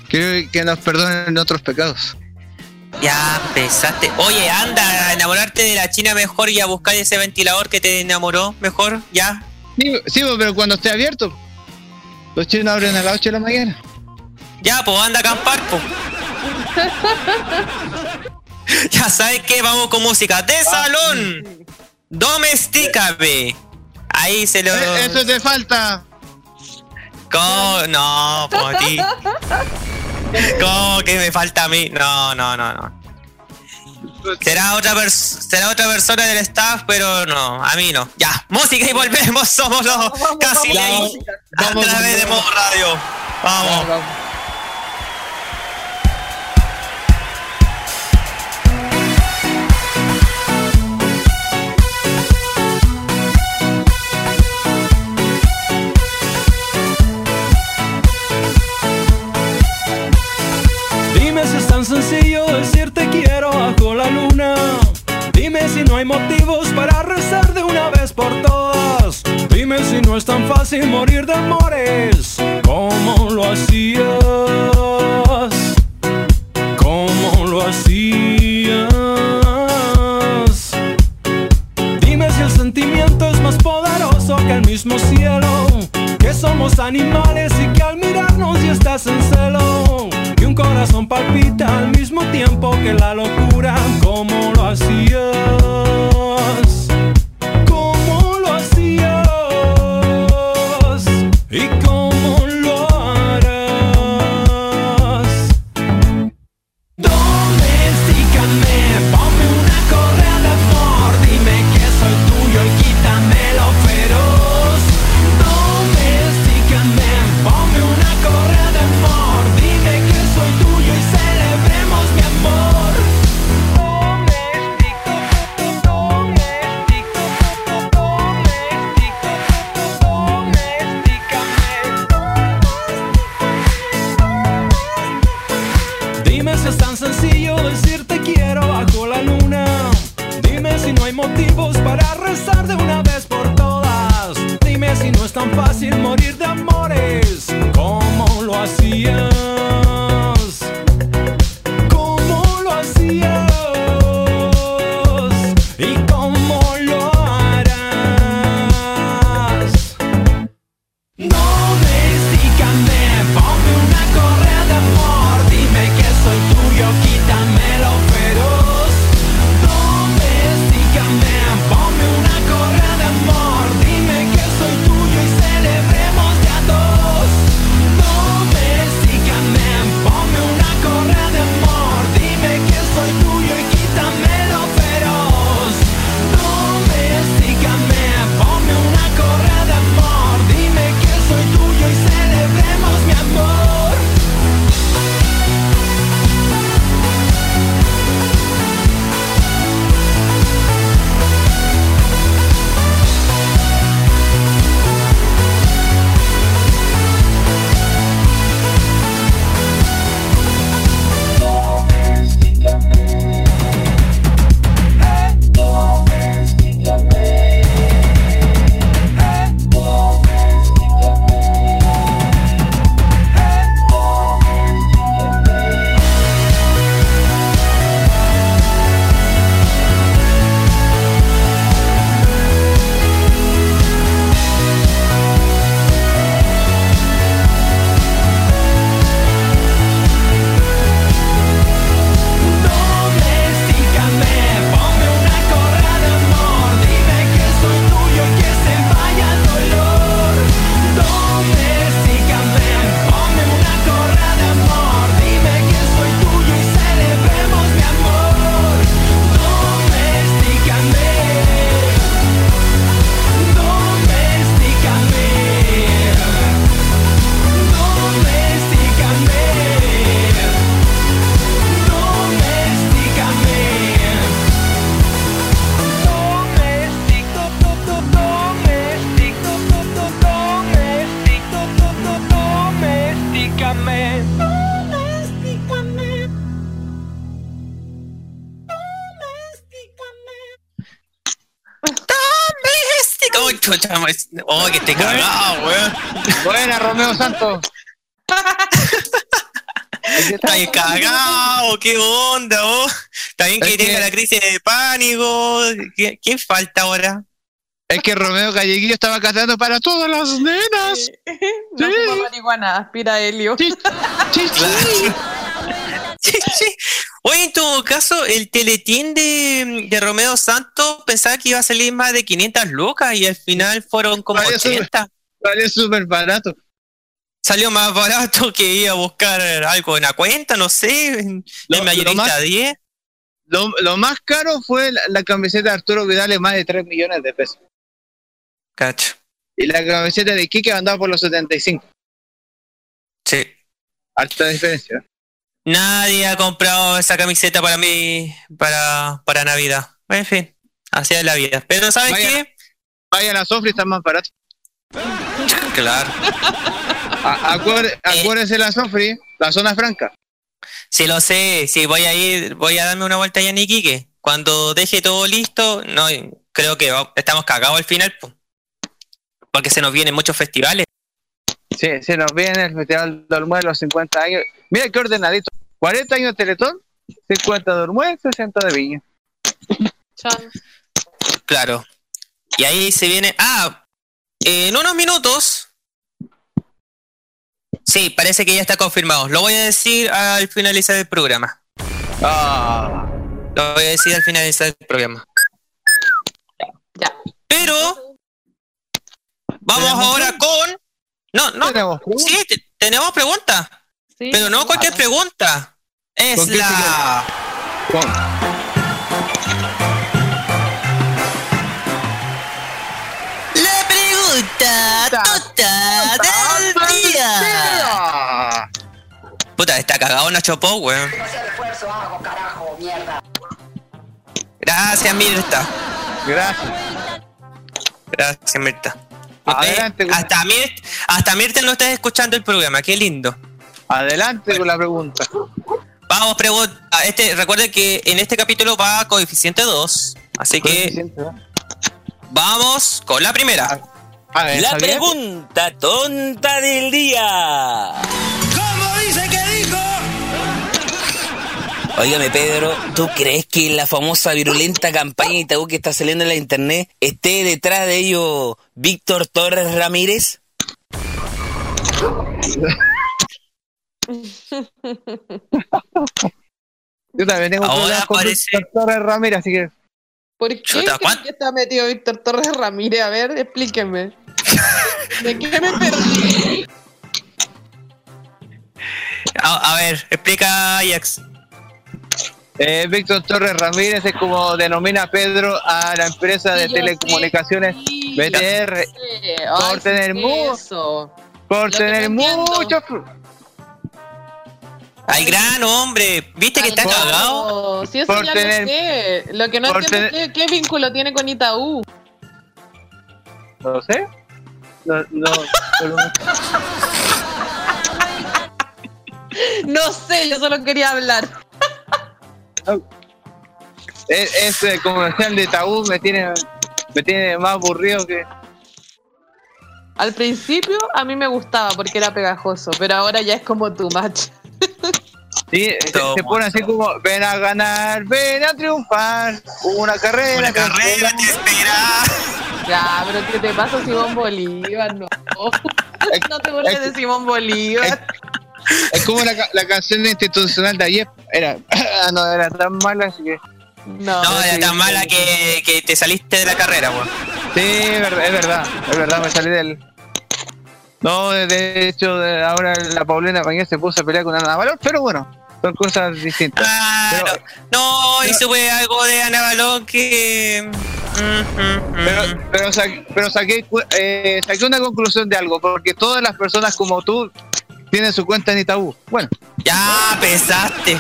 Quiero que nos perdonen otros pecados.
Ya empezaste. Oye, anda a enamorarte de la China mejor y a buscar ese ventilador que te enamoró mejor. Ya.
Sí, sí, pero cuando esté abierto. Los chinos abren a las 8 de la mañana.
Ya, pues anda a acampar, pues. ya sabes que vamos con música de salón. Domestícame. Ahí se lo.
Eh, Eso te falta.
¿Cómo? No, por ti. ¿Cómo que me falta a mí? No, no, no, no. Será otra, será otra persona del staff, pero no, a mí no. Ya, música y volvemos, somos los casi
vamos,
ley a
vamos,
través de
vamos.
Modo Radio. Vamos.
Quiero bajo la luna. Dime si no hay motivos para rezar de una vez por todas. Dime si no es tan fácil morir de amores que la locura.
Cagado, weón.
Buena, Romeo Santos.
Está ahí cagado, qué onda, vos. Está bien que
Es
tenga
que-
la crisis de pánico. ¿Qué- ¿Quién falta ahora?
Es que Romeo Calleguillo estaba cantando para todas las nenas.
No
Sí.
marihuana, aspira helio.
Sí, sí, sí.
Oye, en todo caso, el teletín de, de Romeo Santos pensaba que iba a salir más de 500 lucas y al final fueron como
sube.
80.
Vale, súper barato.
Salió más barato que ir a buscar algo en la cuenta, no sé, en,
Lo-
mayorista
más-
10.
Lo, lo más caro fue la, la camiseta de Arturo Vidal más de 3 millones de pesos.
Cacho.
Y la camiseta de Kike andaba por los 75.
Sí.
Alta diferencia. ¿Eh?
Nadie ha comprado esa camiseta para mí, para, para Navidad. En fin, así es la vida. Pero ¿sabes qué?
Vayan a Sofri, están más baratos.
Claro.
A- acuérdese, acuérdese la Sofri, la zona franca.
Si lo sé, si voy a ir, voy a darme una vuelta allá en Iquique. Cuando deje todo listo, no, creo que va- estamos cagados al final, po. porque se nos vienen muchos festivales.
Sí, se nos viene el Festival de Olmué los 50 años. Mira qué ordenadito. 40 años de Teletón, 50 de Olmué, 60 de Viña.
Claro. Y ahí se viene. Ah, en unos minutos. Sí, parece que ya está confirmado. Lo voy a decir al finalizar el programa.
Ah,
Lo voy a decir al finalizar el programa.
Ya.
Pero vamos
¿Tenemos
ahora con. No, no.
tenemos preguntas.
Sí, te- tenemos preguntas.
Sí.
Pero no cualquier pregunta. Es
¿Con qué
la. La pregunta tonta del día. Puta, está cagado Nacho Pau, weón. Gracias, Mirta.
Gracias.
Gracias, Mirta.
Adelante,
hasta, Mir- hasta Mirta no estás escuchando el programa, qué lindo.
Adelante con la pregunta.
Vamos, pregunta. Este, recuerden que en este capítulo va coeficiente 2. Así que vamos con la primera.
A ver,
La pregunta tonta del día.
¿Cómo dice que dijo?
Óigame, Pedro, ¿tú crees que la famosa virulenta campaña de Itaú que está saliendo en la internet esté detrás de ello Víctor Torres Ramírez?
Yo también tengo
Ahora
problemas con Víctor Torres Ramírez, así que
¿Por qué
Chuta,
creen
¿cuán-
que está metido Víctor Torres Ramírez? A ver, explíqueme. ¿De qué me perdí?
A, a ver, explica Ajax.
eh, Víctor Torres Ramírez es como denomina Pedro a la empresa de
Sí,
telecomunicaciones
sí,
BTR por
Ay,
tener
sí,
mu-
eso.
por tener
no entiendo.
mucho
Al grano, hombre. ¿Viste que
Ay,
está
no,
cagado?
Si eso
Por
ya
tener-
lo sé. Lo que no entiendo
tener-
es qué, qué vínculo tiene con Itaú.
no sé no, no, no-
sé, yo solo quería hablar.
es- ese comercial de Tabú me tiene me tiene más aburrido que
Al principio a mí me gustaba porque era pegajoso, pero ahora ya es como tu match.
Sí, se, pone así como, ven a ganar, ven a triunfar, una carrera.
Una carrera
espera".
te espera.
Ya, pero ¿qué te pasa Simón Bolívar? No. No te burles de Simón Bolívar.
Es como la, ca- la canción institucional de ayer, era, ah, no era tan mala, así que...
No,
No, era
sí,
tan mala que, que te saliste de la carrera, weón.
Sí, es verdad, es verdad, es verdad, me salí del... No, de- de hecho, de ahora la Paulina Pañez se puso a pelear con Ana Valor, pero bueno, son cosas distintas.
Claro.
Pero-
no, y supe algo de Ana Balón que. Mm, mm, mm.
Pero, pero, sa- pero saqué, eh, saqué una conclusión de algo, porque todas las personas como tú tienen su cuenta en Itaú. Bueno,
Ya pensaste.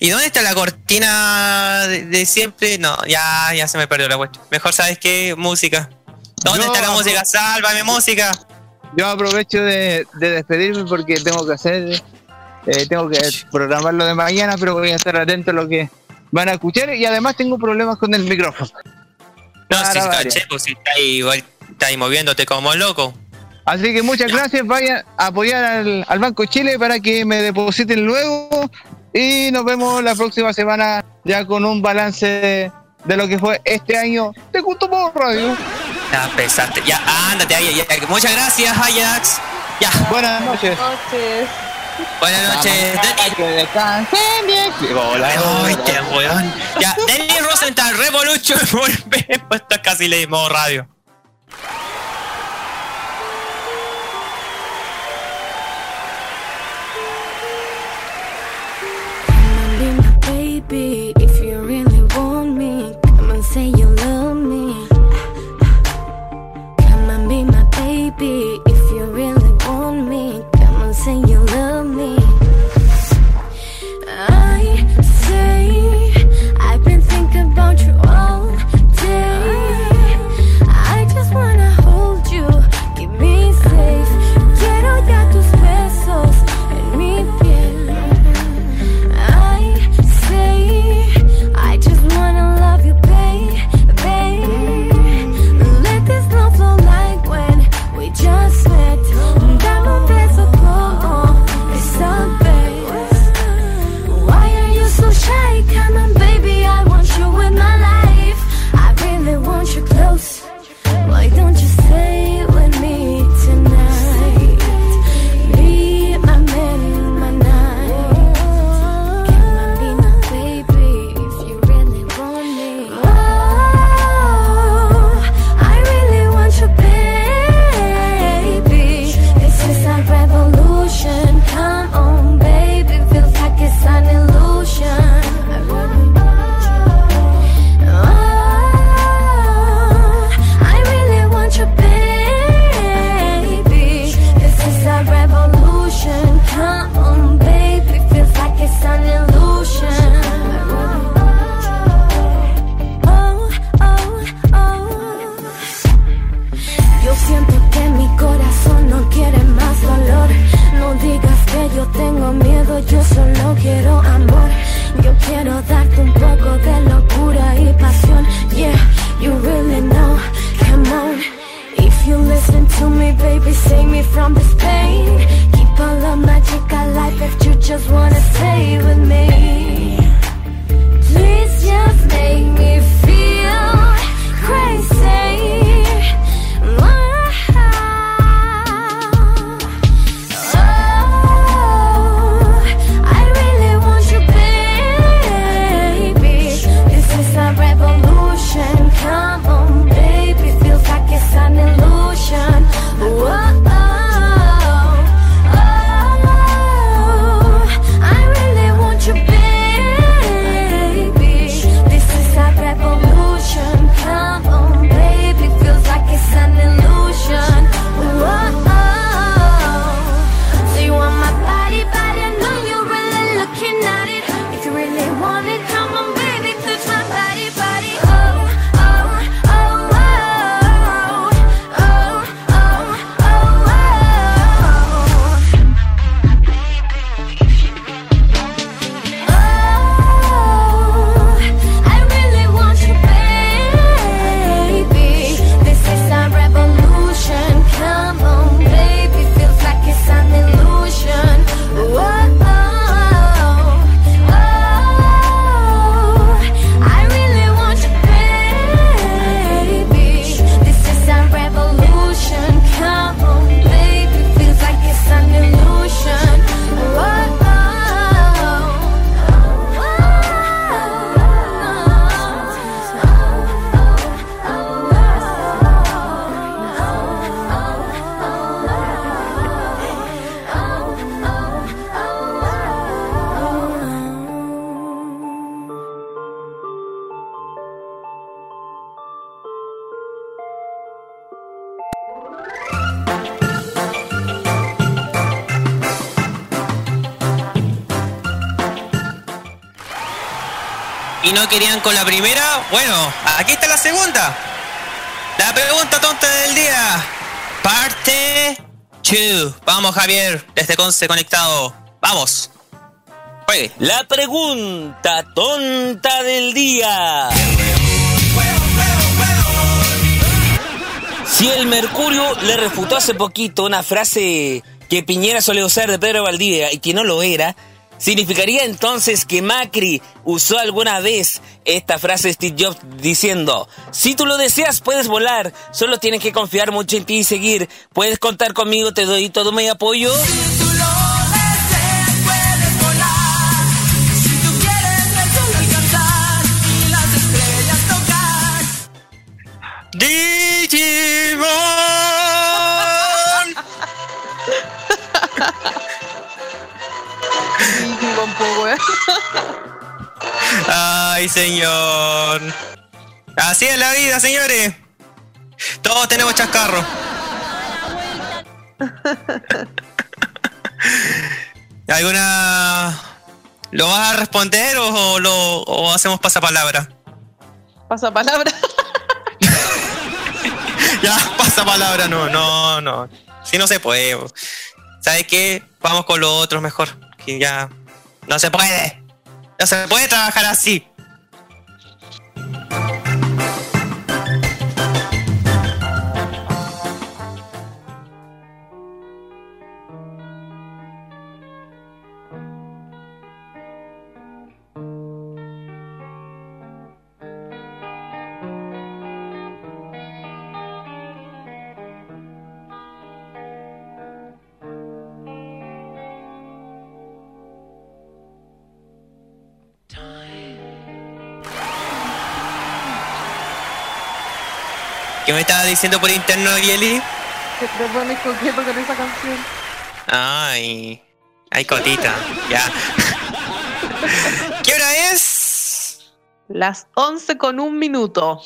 ¿Y dónde está la cortina de, de siempre? No, ya, ya se me perdió la cuestión. Mejor sabes qué, música. ¿Dónde
Yo
está la música? Sálvame música
yo aprovecho de, despedirme porque tengo que hacer, eh, tengo que programar lo de mañana, pero voy a estar atento a lo que van a escuchar y además tengo problemas con el micrófono.
No, si está, checo, si está ahí, está moviéndote como loco.
Así que muchas gracias, vayan a apoyar al, al, Banco Chile para que me depositen luego y nos vemos la próxima semana ya con un balance de, lo que fue este año de Culto por Radio.
Ya pesaste. Ya, ándate, Ya. Muchas gracias, Ajax. Ya.
Buenas noches.
Buenas noches. Ya, Danny Rosenthal, Revolution. Esto casi le dimos radio.
Baby no
querían con la primera. Bueno, aquí está la segunda. La pregunta tonta del día. Parte 2. Vamos, Javier, desde Conce conectado. Vamos.
La pregunta tonta del día. Si el Mercurio le refutó hace poquito una frase que Piñera solía usar de Pedro Valdivia y que no lo era, ¿significaría entonces que Macri usó alguna vez esta frase de Steve Jobs diciendo, si tú lo deseas puedes volar, solo tienes que confiar mucho en ti y seguir, puedes contar conmigo, te doy todo mi apoyo?
Weón.
Ay, señor. Así es la vida, señores. Todos tenemos chascarro. ¿Alguna... ¿Lo vas a responder o, lo, o hacemos pasapalabra?
Pasa palabra.
Ya, pasapalabra, no, no, no. Si no se puede. ¿Sabes qué? Vamos con los otros mejor. Que ya... No se puede. No se puede trabajar así. ¿Qué me estaba diciendo por interno, Yeli?
Que te pones coqueto con esa canción.
Ay, ay, cotita, ya. ¿Qué hora es?
Las 11 con un minuto.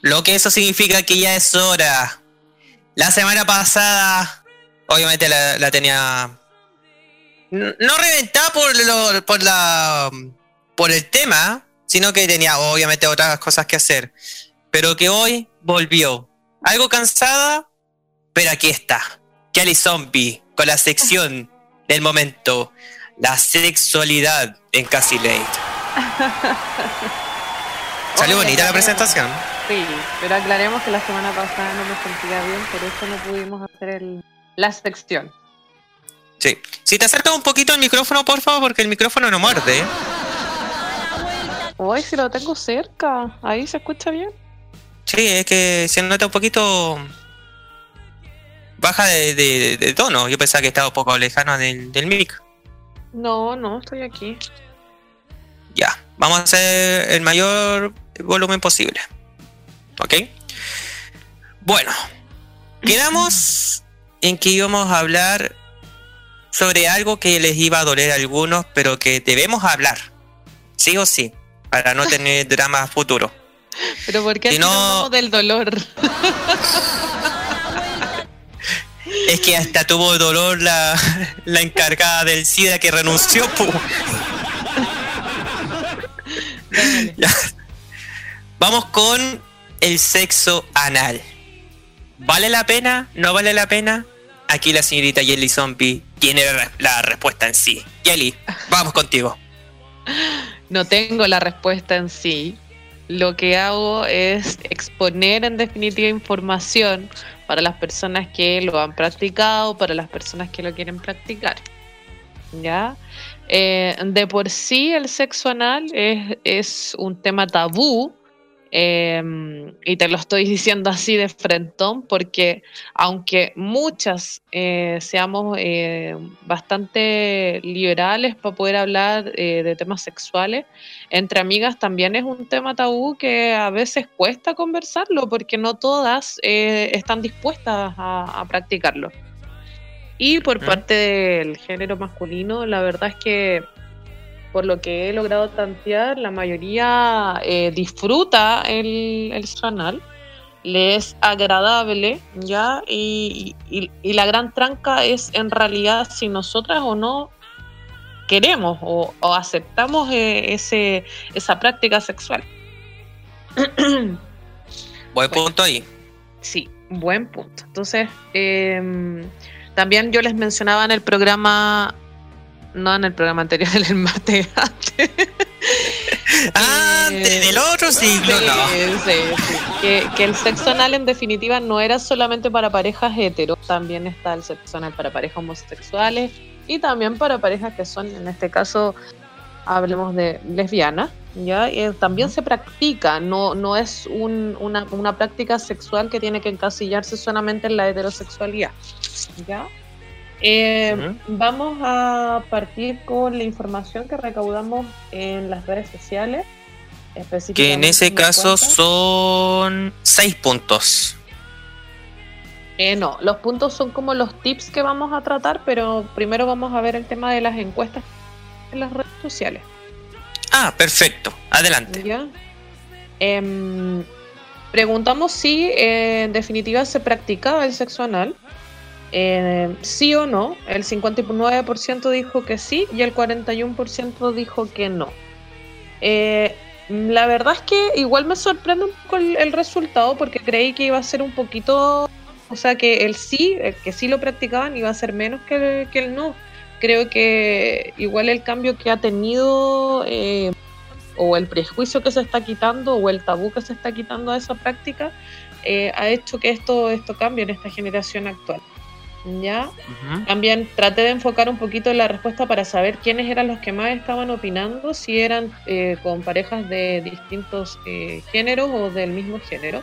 Lo que eso significa que ya es hora. La semana pasada, obviamente la, la tenía no reventada por lo, por la por el tema, sino que tenía obviamente otras cosas que hacer. Pero que hoy volvió. Algo cansada, pero aquí está. Kelly Zombie con la sección del momento. La sexualidad en Cassie Late. Salió bonita la presentación.
Sí, pero aclaremos que la semana pasada no me sentía bien, por eso no pudimos hacer el, la sección.
Sí. Si te acercas un poquito al micrófono, por favor, porque el micrófono no muerde.
Hoy si lo tengo cerca, ahí se escucha bien.
Sí, es que se nota un poquito baja de, de- de tono. Yo pensaba que estaba un poco lejano del, del mic.
No, no, estoy aquí.
Ya, vamos a hacer el mayor volumen posible. ¿Ok? Bueno, quedamos en que íbamos a hablar sobre algo que les iba a doler a algunos, pero que debemos hablar. Sí o sí, para no tener drama futuro.
Pero ¿por qué
Si no-
del dolor?
Es que hasta tuvo dolor la, la encargada del SIDA que renunció. Vamos con el sexo anal. ¿Vale la pena? ¿No vale la pena? Aquí la señorita Jelly Zombie tiene la respuesta en sí. Jelly, vamos contigo.
No tengo la respuesta en sí. Lo que hago es exponer en definitiva información para las personas que lo han practicado, para las personas que lo quieren practicar. ¿Ya? Eh, de por sí el sexo anal es, es un tema tabú eh, y te lo estoy diciendo así de frentón porque aunque muchas eh, seamos eh, bastante liberales para poder hablar eh, de temas sexuales, entre amigas también es un tema tabú que a veces cuesta conversarlo porque no todas eh, están dispuestas a, a practicarlo. Y por parte del género masculino, la verdad es que por lo que he logrado tantear, la mayoría eh, disfruta el, el sexo anal, le es agradable, ¿ya? Y, y- y la gran tranca es en realidad si nosotras o no queremos o, o aceptamos eh, ese, esa práctica sexual.
Buen punto ahí.
Sí, buen punto. Entonces, em, también yo les mencionaba en el programa No en el programa anterior, en el martes antes.
De- del otro siglo,
Sí,
no.
sí, sí. Que, que el sexo anal en definitiva no era solamente para parejas heteros, también está el sexo anal para parejas homosexuales y también para parejas que son, en este caso, hablemos de lesbianas, ¿ya? Eh, también se practica, no, no es un- una, una práctica sexual que tiene que encasillarse solamente en la heterosexualidad, ¿ya? Eh. Vamos a partir con la información que recaudamos en las redes sociales.
Que en ese caso
cuenta.
son seis puntos.
Eh, no, los puntos son como los tips que vamos a tratar, pero primero vamos a ver el tema de las encuestas en las redes sociales.
Ah, perfecto. Adelante.
¿ya? Em, preguntamos si eh, en definitiva se practicaba el sexo anal. Eh, sí o no. El 59% dijo que sí y el 41% dijo que no. Eh, la verdad es que igual me sorprende un poco el, resultado porque creí que iba a ser un poquito, o sea, que el sí, el que sí lo practicaban iba a ser menos que el, que el no. Creo que igual el cambio que ha tenido eh, o el prejuicio que se está quitando o el tabú que se está quitando a esa práctica eh, ha hecho que esto, esto cambie en esta generación actual. ¿Ya? También traté de enfocar un poquito la respuesta para saber quiénes eran los que más estaban opinando, si eran eh, con parejas de distintos eh, géneros o del mismo género.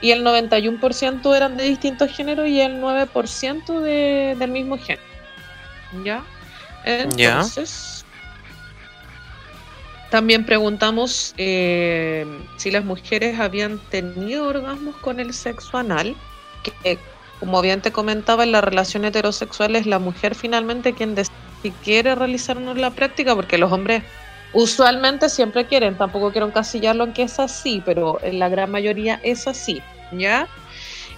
Y el 91% eran de distintos géneros y el 9% de, del mismo género. ¿Ya?
Ya.
Entonces, también preguntamos eh, si las mujeres habían tenido orgasmos con el sexo anal, que como bien te comentaba, en la relación heterosexual es la mujer finalmente quien decide si quiere realizar o la práctica, porque los hombres usualmente siempre quieren, tampoco quiero encasillarlo en que es así, pero en la gran mayoría es así, ¿ya?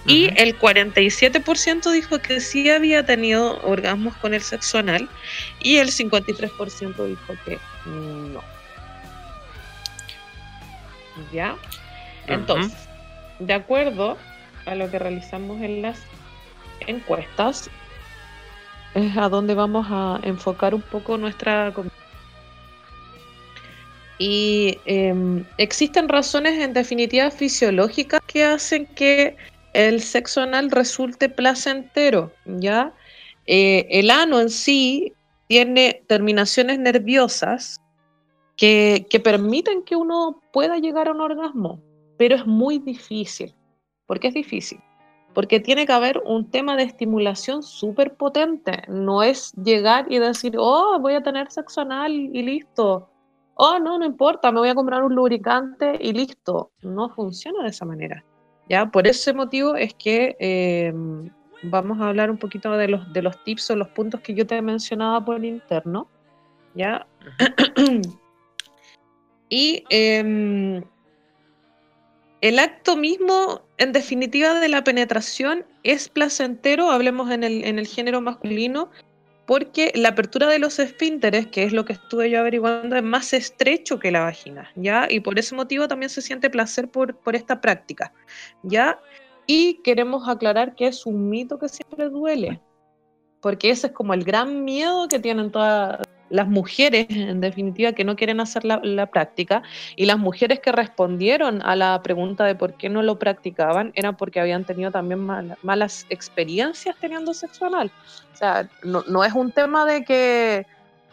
Y el 47% dijo que sí había tenido orgasmos con el sexo anal y el 53% dijo que no. ¿Ya? Entonces, de acuerdo a lo que realizamos en las encuestas, es a donde vamos a enfocar un poco nuestra y em, existen razones en definitiva fisiológicas que hacen que el sexo anal resulte placentero, ¿ya? Eh, el ano en sí tiene terminaciones nerviosas que, que permiten que uno pueda llegar a un orgasmo, pero es muy difícil. ¿Por qué es difícil? Porque tiene que haber un tema de estimulación súper potente. No es llegar y decir, oh, voy a tener sexo anal y listo. Oh, no, no importa, me voy a comprar un lubricante y listo. No funciona de esa manera. ¿ya? Por ese motivo es que eh, vamos a hablar un poquito de los, de los tips o los puntos que yo te mencionaba por interno. ¿ya? y em, el acto mismo, en definitiva, de la penetración es placentero, hablemos en el, en el género masculino, porque la apertura de los esfínteres, que es lo que estuve yo averiguando, es más estrecho que la vagina, ¿ya? Y por ese motivo también se siente placer por, por esta práctica, ¿ya? Y queremos aclarar que es un mito que siempre duele, porque ese es como el gran miedo que tienen todas las mujeres, en definitiva, que no quieren hacer la, práctica, y las mujeres que respondieron a la pregunta de por qué no lo practicaban, era porque habían tenido también mala- malas experiencias teniendo sexo anal. O sea, no, no es un tema de que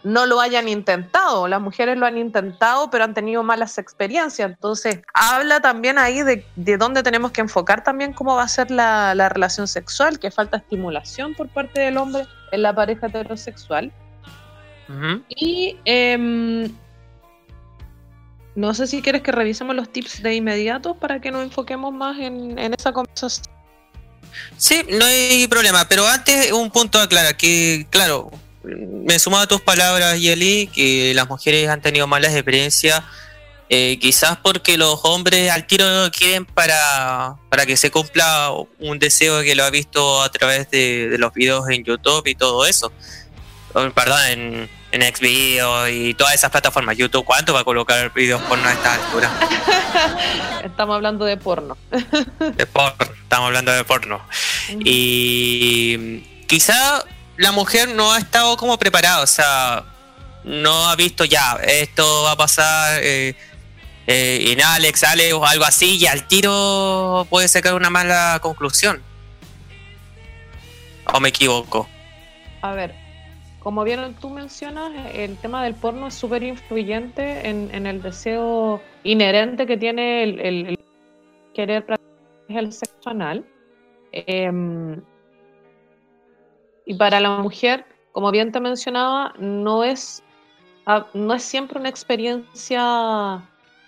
no lo hayan intentado, las mujeres lo han intentado, pero han tenido malas experiencias. Entonces, habla también ahí de, de dónde tenemos que enfocar también cómo va a ser la, la relación sexual, que falta estimulación por parte del hombre en la pareja heterosexual. Y em, no sé si quieres que revisemos los tips de inmediato para que nos enfoquemos más en, en esa conversación.
Sí, no hay problema, pero antes un punto a aclarar, que claro, me sumo a tus palabras, Yeli, que las mujeres han tenido malas experiencias, eh, quizás porque los hombres al tiro quieren para, para que se cumpla un deseo que lo ha visto a través de, de los videos en YouTube y todo eso. Perdón, en, en Xvideo y todas esas plataformas. YouTube, ¿cuánto va a colocar videos porno a esta altura?
Estamos hablando de porno.
De porno, estamos hablando de porno. Y quizá la mujer no ha estado como preparada, o sea, no ha visto ya, esto va a pasar eh, eh, en Alex, Alex o algo así, y al tiro puede sacar una mala conclusión. ¿O me equivoco?
A ver, como bien tú mencionas, el tema del porno es súper influyente en, el deseo inherente que tiene el querer practicar el sexo anal. Em, y para la mujer, como bien te mencionaba, no es, ah, no es siempre una experiencia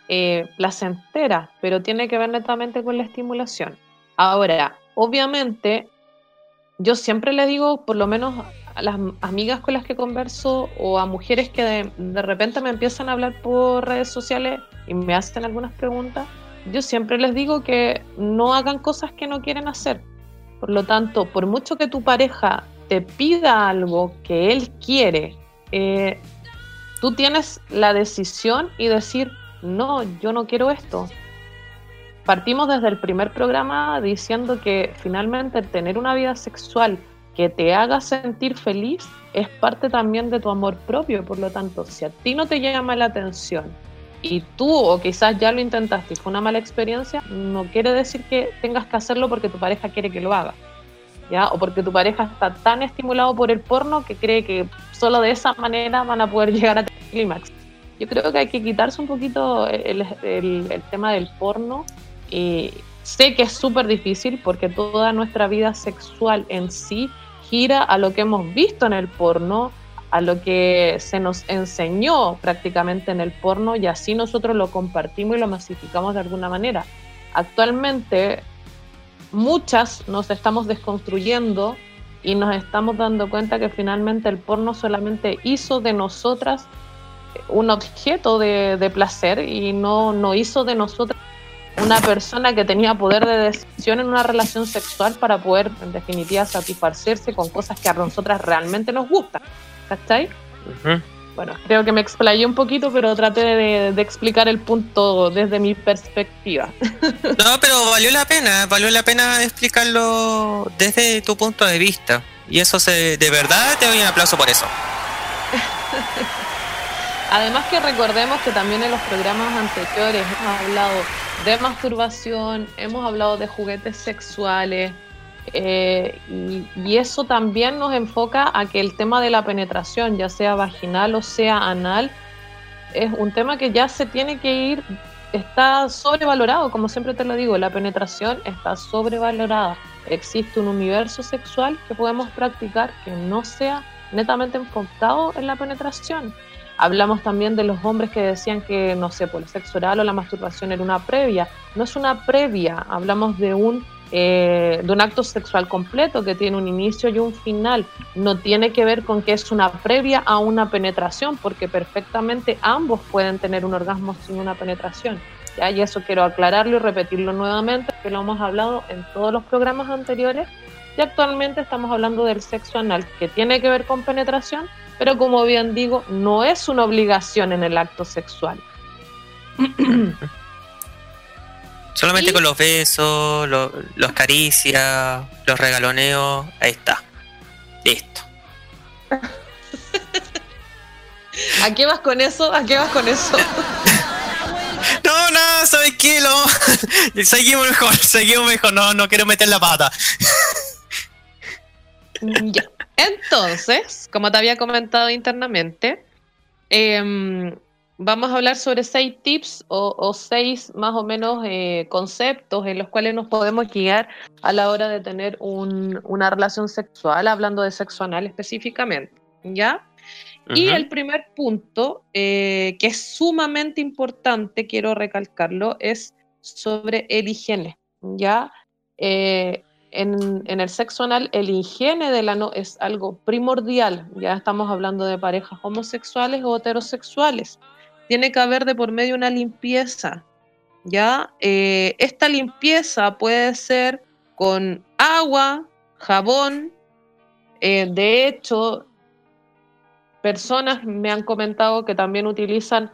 eh, placentera, pero tiene que ver netamente con la estimulación. Ahora, obviamente, yo siempre le digo, por lo menos a las amigas con las que converso o a mujeres que de, repente me empiezan a hablar por redes sociales y me hacen algunas preguntas, yo siempre les digo que no hagan cosas que no quieren hacer. Por lo tanto, por mucho que tu pareja te pida algo que él quiere, eh, tú tienes la decisión y decir, no, yo no quiero esto. Partimos desde el primer programa diciendo que finalmente tener una vida sexual que te haga sentir feliz es parte también de tu amor propio. Por lo tanto, si a ti no te llama la atención y tú o quizás ya lo intentaste y fue una mala experiencia, no quiere decir que tengas que hacerlo porque tu pareja quiere que lo haga. ¿Ya? O porque tu pareja está tan estimulado por el porno que cree que solo de esa manera van a poder llegar a clímax. Yo creo que hay que quitarse un poquito el, el- tema del porno. Y sé que es súper difícil porque toda nuestra vida sexual en sí gira a lo que hemos visto en el porno, a lo que se nos enseñó prácticamente en el porno y así nosotros lo compartimos y lo masificamos de alguna manera. Actualmente muchas nos estamos desconstruyendo y nos estamos dando cuenta que finalmente el porno solamente hizo de nosotras un objeto de, placer y no, no hizo de nosotras una persona que tenía poder de decisión en una relación sexual para poder, en definitiva, satisfacerse con cosas que a nosotras realmente nos gustan. ¿Cachai? Bueno, creo que me explayé un poquito, pero traté de, de explicar el punto desde mi perspectiva.
No, pero valió la pena, valió la pena explicarlo desde tu punto de vista. Y eso se, de verdad te doy un aplauso por eso.
Además que recordemos que también en los programas anteriores hemos hablado de masturbación, hemos hablado de juguetes sexuales eh, y, y eso también nos enfoca a que el tema de la penetración, ya sea vaginal o sea anal, es un tema que ya se tiene que ir, está sobrevalorado, como siempre te lo digo, la penetración está sobrevalorada. Existe un universo sexual que podemos practicar que no sea netamente enfocado en la penetración. Hablamos también de los hombres que decían que, no sé, por el sexo oral o la masturbación era una previa. No es una previa, hablamos de un, eh, de un acto sexual completo que tiene un inicio y un final. No tiene que ver con que es una previa a una penetración, porque perfectamente ambos pueden tener un orgasmo sin una penetración. ¿ya? Y eso quiero aclararlo y repetirlo nuevamente, que lo hemos hablado en todos los programas anteriores. Y actualmente estamos hablando del sexo anal, que tiene que ver con penetración, pero como bien digo, no es una obligación en el acto sexual.
Solamente
Y-
con los besos, lo- los caricias, los regaloneos, ahí está. Listo.
¿A qué vas con eso? ¿A qué vas con eso?
No, no, ¿sabes qué? Lo... seguimos mejor, seguimos mejor, no, no quiero meter la pata.
Ya. Entonces, como te había comentado internamente, em, vamos a hablar sobre seis tips o, o seis más o menos eh, conceptos en los cuales nos podemos guiar a la hora de tener un- una relación sexual, hablando de sexo anal específicamente. ¿Ya? Y el primer punto, eh, que es sumamente importante, quiero recalcarlo, es sobre el higiene. ¿ya? Eh, en, el sexo anal, el higiene del ano es algo primordial. Ya estamos hablando de parejas homosexuales o heterosexuales. Tiene que haber de por medio una limpieza. ¿ya? Eh, esta limpieza puede ser con agua, jabón. eh, de hecho, personas me han comentado que también utilizan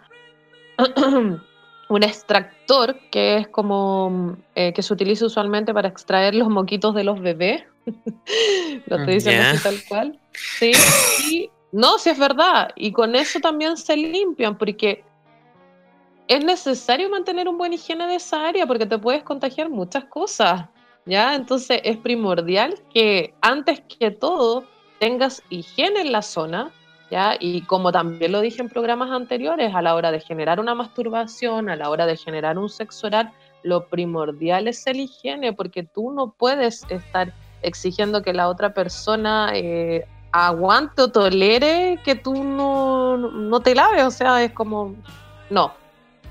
un extractor que es como eh, que se utiliza usualmente para extraer los moquitos de los bebés, Lo estoy diciendo
Ya.
así tal cual. Sí, y no, sí es verdad. Y con eso también se limpian, porque es necesario mantener un buen higiene de esa área, porque te puedes contagiar muchas cosas. ¿Ya? Entonces es primordial que antes que todo tengas higiene en la zona, ¿ya? Y como también lo dije en programas anteriores, a la hora de generar una masturbación, a la hora de generar un sexo oral, lo primordial es el higiene, porque tú no puedes estar exigiendo que la otra persona eh, aguante o tolere que tú no, no te laves, o sea, es como, no,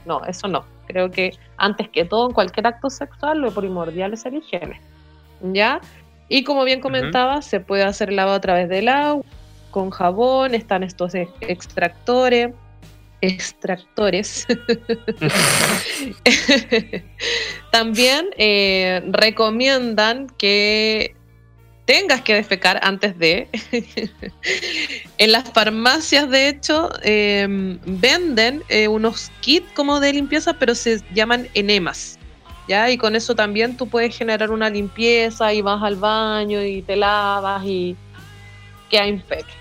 no, eso no. Creo que antes que todo, en cualquier acto sexual, lo primordial es el higiene, ¿ya? Y como bien comentaba, se puede hacer lavado a través del agua, con jabón, están estos ex- extractores, extractores. También eh, recomiendan que tengas que defecar antes de. en las farmacias, de hecho, eh, venden eh, unos kits como de limpieza, pero se llaman enemas. ¿Ya? Y con eso también tú puedes generar una limpieza y vas al baño y te lavas y queda impecable.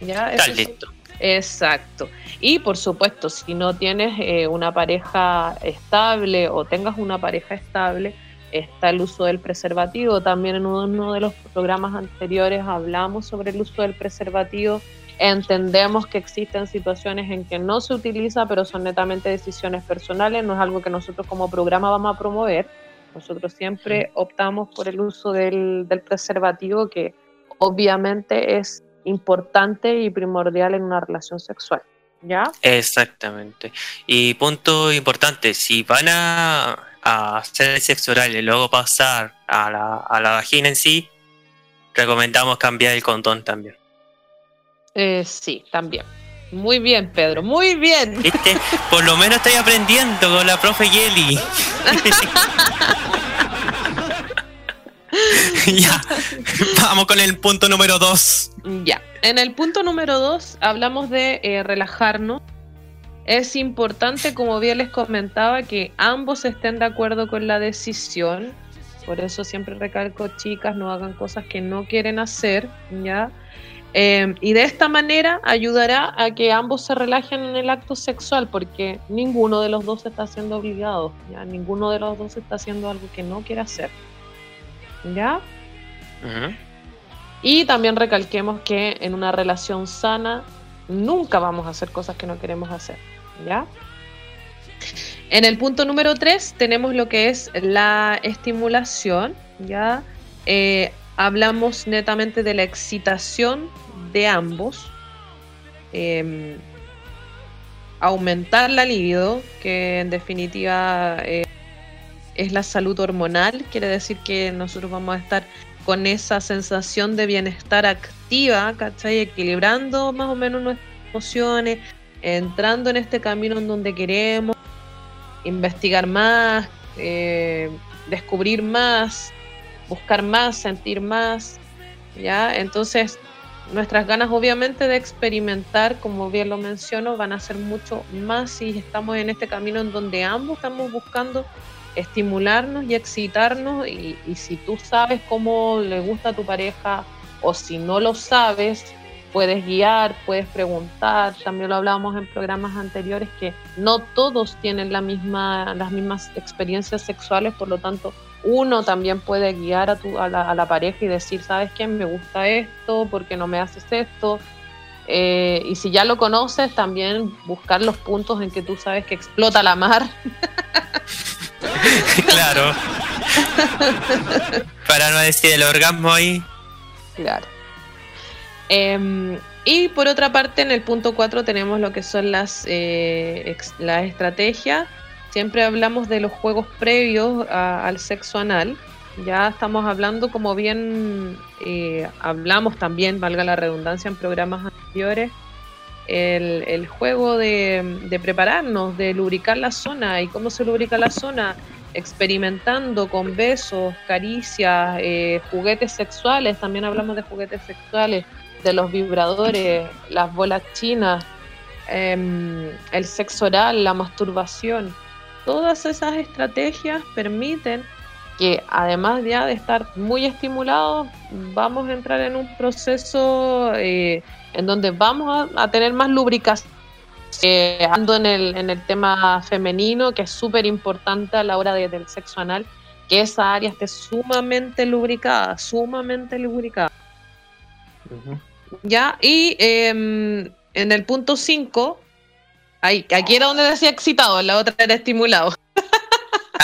¿Ya?
Está listo.
Exacto. Y por supuesto, si no tienes eh, una pareja estable o tengas una pareja estable, está el uso del preservativo. También en uno de los programas anteriores hablamos sobre el uso del preservativo. Entendemos que existen situaciones en que no se utiliza, pero son netamente decisiones personales. No es algo que nosotros como programa vamos a promover. Nosotros siempre optamos por el uso del, del preservativo, que obviamente es importante y primordial en una relación sexual. ¿Ya?
Exactamente. Y punto importante, si van a, a hacer el sexo oral y luego pasar a la, a la vagina en sí, recomendamos cambiar el condón también.
Eh, sí, también. Muy bien, Pedro, muy bien.
¿Viste? Por lo menos estoy aprendiendo con la profe Yeli. ya, vamos con el punto número 2.
Ya. En el punto número dos hablamos de eh, relajarnos. Es importante, como bien les comentaba, que ambos estén de acuerdo con la decisión. Por eso siempre recalco, chicas, no hagan cosas que no quieren hacer, ¿ya? Eh, y de esta manera ayudará a que ambos se relajen en el acto sexual, porque ninguno de los dos está siendo obligado, ¿ya? Ninguno de los dos está haciendo algo que no quiere hacer, ¿ya? Y también recalquemos que en una relación sana nunca vamos a hacer cosas que no queremos hacer, ¿ya? En el punto número 3 tenemos lo que es la estimulación, ¿ya? Eh, hablamos netamente de la excitación de ambos, em, aumentar la libido, que en definitiva eh, es la salud hormonal, quiere decir que nosotros vamos a estar con esa sensación de bienestar activa, ¿cachai? Equilibrando más o menos nuestras emociones, entrando en este camino en donde queremos investigar más, eh, descubrir más, buscar más, sentir más, ¿ya? Entonces, nuestras ganas obviamente de experimentar, como bien lo menciono, van a ser mucho más si estamos en este camino en donde ambos estamos buscando estimularnos y excitarnos y, si tú sabes cómo le gusta a tu pareja o si no lo sabes, puedes guiar, puedes preguntar, también lo hablábamos en programas anteriores que no todos tienen la misma, las mismas experiencias sexuales, por lo tanto uno también puede guiar a, tu, a, la, a la pareja y decir, ¿sabes qué? Me gusta esto, ¿por qué no me haces esto? Eh, y si ya lo conoces, también buscar los puntos en que tú sabes que explota la mar
claro. Para no decir el orgasmo ahí.
Claro. Eh, y por otra parte, en el punto 4 tenemos lo que son las, eh, ex- las estrategias. Siempre hablamos de los juegos previos al sexo anal. Ya estamos hablando, como bien eh, hablamos también, valga la redundancia, en programas anteriores, el, juego de, de prepararnos, de lubricar la zona. ¿Y cómo se lubrica la zona? Experimentando con besos, caricias, eh, juguetes sexuales. También hablamos de juguetes sexuales, de los vibradores, las bolas chinas, em, el sexo oral, la masturbación. Todas esas estrategias permiten que además ya de estar muy estimulados, vamos a entrar en un proceso eh, en donde vamos a, a tener más lubricación. Eh, ando en el, en el tema femenino, que es súper importante a la hora de- del sexo anal, que esa área esté sumamente lubricada, sumamente lubricada. Ya, y em, en el punto 5, aquí era donde decía excitado, la otra era estimulado.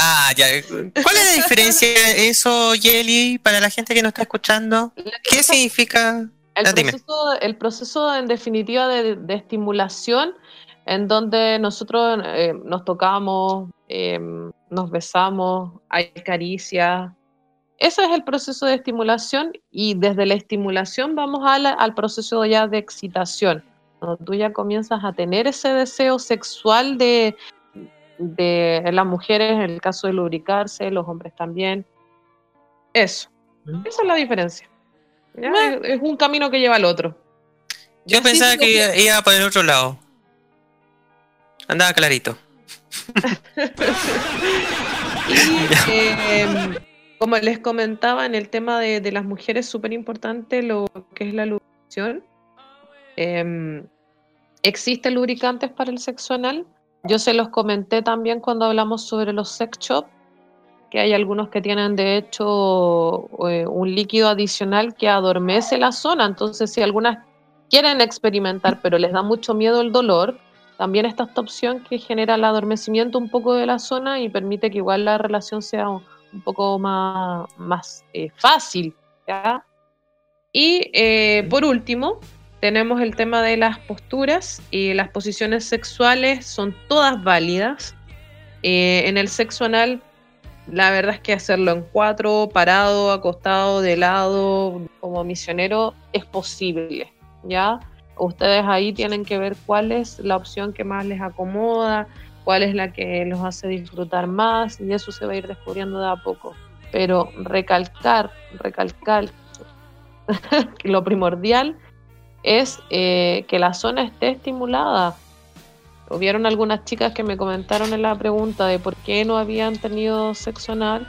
Ah, ya. ¿Cuál es la diferencia de eso, Yeli, para la gente que nos está escuchando? ¿Qué significa?
El
Ah,
proceso, el proceso en definitiva de, de estimulación, en donde nosotros eh, nos tocamos, eh, nos besamos, hay caricias. Ese es el proceso de estimulación y desde la estimulación vamos a la- al proceso ya de excitación, cuando tú ya comienzas a tener ese deseo sexual de, de las mujeres, en el caso de lubricarse, los hombres también. Eso, esa es la diferencia. ¿Ya? Es- Es un camino que lleva al otro.
Yo pensaba que iba, iba por el otro lado. Andaba clarito.
Y eh, como les comentaba, en el tema de, de las mujeres, súper importante lo que es la lubricación. Em, existen lubricantes para el sexo anal. Yo se los comenté también cuando hablamos sobre los sex shop, que hay algunos que tienen de hecho eh, un líquido adicional que adormece la zona. Entonces, si algunas quieren experimentar, pero les da mucho miedo el dolor, también está esta opción que genera el adormecimiento un poco de la zona y permite que igual la relación sea un, poco más, más eh, fácil. Y eh, por último, tenemos el tema de las posturas y las posiciones sexuales son todas válidas. En el sexo anal, la verdad es que hacerlo en cuatro, parado, acostado, de lado, como misionero, es posible. ¿ya? Ustedes ahí tienen que ver cuál es la opción que más les acomoda, cuál es la que los hace disfrutar más y eso se va a ir descubriendo de a poco. Pero recalcar, recalcar lo primordial es eh, que la zona esté estimulada. Hubieron algunas chicas que me comentaron en la pregunta de por qué no habían tenido sexo anal.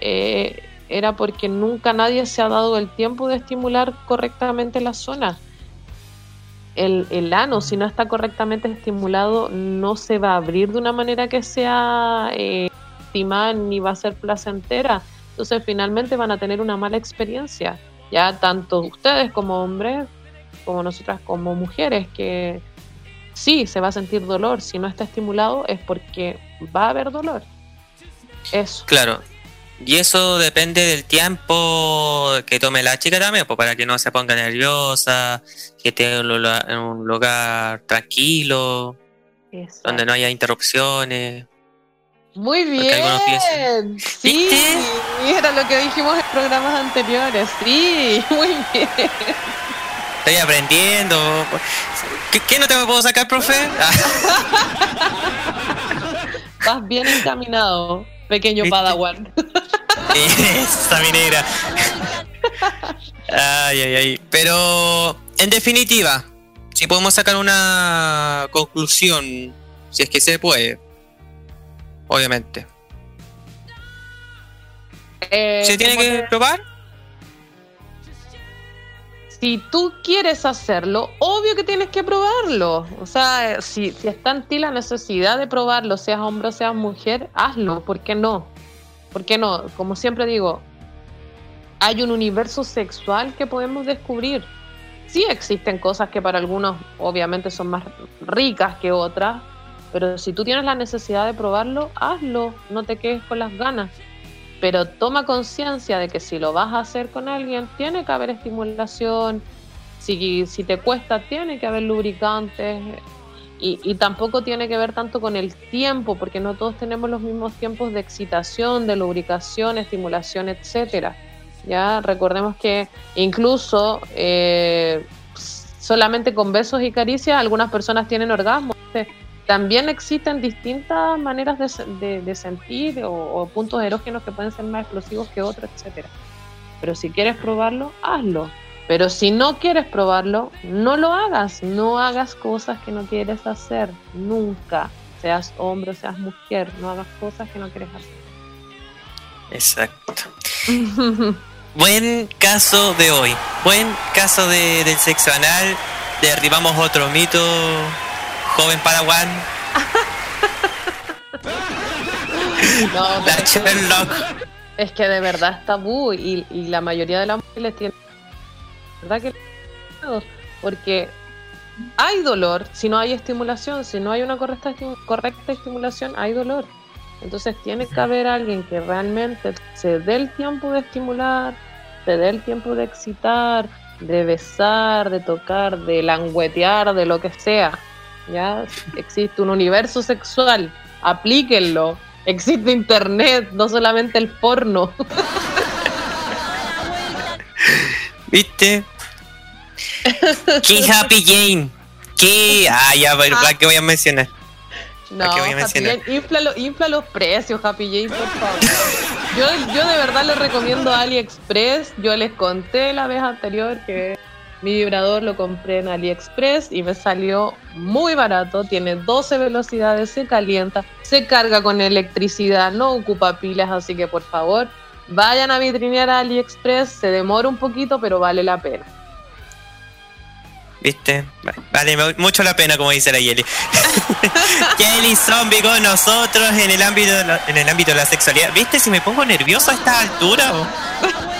Eh, era porque nunca nadie se ha dado el tiempo de estimular correctamente la zona. El, el ano, si no está correctamente estimulado, no se va a abrir de una manera que sea eh, ni va a ser placentera. Entonces, finalmente van a tener una mala experiencia. Ya tanto ustedes como hombres, como nosotras como mujeres, que sí se va a sentir dolor. Si no está estimulado, es porque va a haber dolor. Eso.
Claro. Y eso depende del tiempo que tome la chica también, pues para que no se ponga nerviosa, que esté en un lugar- tranquilo, donde no haya interrupciones.
Muy bien. Sí, era lo que dijimos en programas anteriores. Sí, muy bien.
Estoy aprendiendo. ¿Qué, qué no te puedo sacar, profe?
Vas bien encaminado, pequeño
¿Viste?
Padawan.
Esa minera. Ay, ay, ay. Pero, en definitiva, si podemos sacar una conclusión, si es que se puede, obviamente.
Eh,
¿Se tiene que probar?
Si tú quieres hacerlo, obvio que tienes que probarlo. O sea, si, si está en ti la necesidad de probarlo, seas hombre o seas mujer, hazlo. ¿Por qué no? ¿Por qué no? Como siempre digo, hay un universo sexual que podemos descubrir. Sí existen cosas que para algunos obviamente son más ricas que otras, pero si tú tienes la necesidad de probarlo, hazlo, no te quedes con las ganas. Pero toma conciencia de que si lo vas a hacer con alguien, tiene que haber estimulación. Si, si te cuesta, tiene que haber lubricantes. Y, y tampoco tiene que ver tanto con el tiempo, porque no todos tenemos los mismos tiempos de excitación, de lubricación, estimulación, etcétera. Ya recordemos que incluso eh, solamente con besos y caricias algunas personas tienen orgasmo. También existen distintas maneras de, se- de- de sentir o, o puntos erógenos que pueden ser más explosivos que otros, etcétera. Pero si quieres probarlo, hazlo. Pero si no quieres probarlo, no lo hagas. No hagas cosas que no quieres hacer. Nunca. Seas hombre o seas mujer, no hagas cosas que no quieres hacer.
Exacto. Buen caso de hoy. Buen caso de, del sexo anal. Derribamos otro mito. Joven Padawan.
No,
La
pero
Sherlock.
es que de verdad es tabú y, y la mayoría de las mujeres tienen. ¿Verdad que? Porque hay dolor si no hay estimulación, si no hay una correcta, correcta estimulación, hay dolor. Entonces tiene que haber alguien que realmente se dé el tiempo de estimular, se dé el tiempo de excitar, de besar, de tocar, de languetear, de lo que sea. Ya existe un universo sexual, aplíquenlo. Existe internet, no solamente el porno.
¿Viste? ¿Qué Happy Jane? ¿Qué? Ah, ya, pero ¿para qué voy a mencionar?
No,
voy a
Happy
mencionar?
Jane, infla, infla los precios, Happy Jane, por favor. Yo, yo de verdad les recomiendo AliExpress. Yo les conté la vez anterior que mi vibrador lo compré en AliExpress y me salió muy barato. Tiene 12 velocidades, se calienta, se carga con electricidad, no ocupa pilas, así que por favor vayan a vitrinear a AliExpress. Se demora un poquito, pero vale la pena.
¿Viste? Vale mu- mucho la pena, como dice la Yeli. Yeli Zombie con nosotros en el ámbito de la, en el ámbito de la sexualidad. ¿Viste? Si me pongo nervioso a esta altura. o-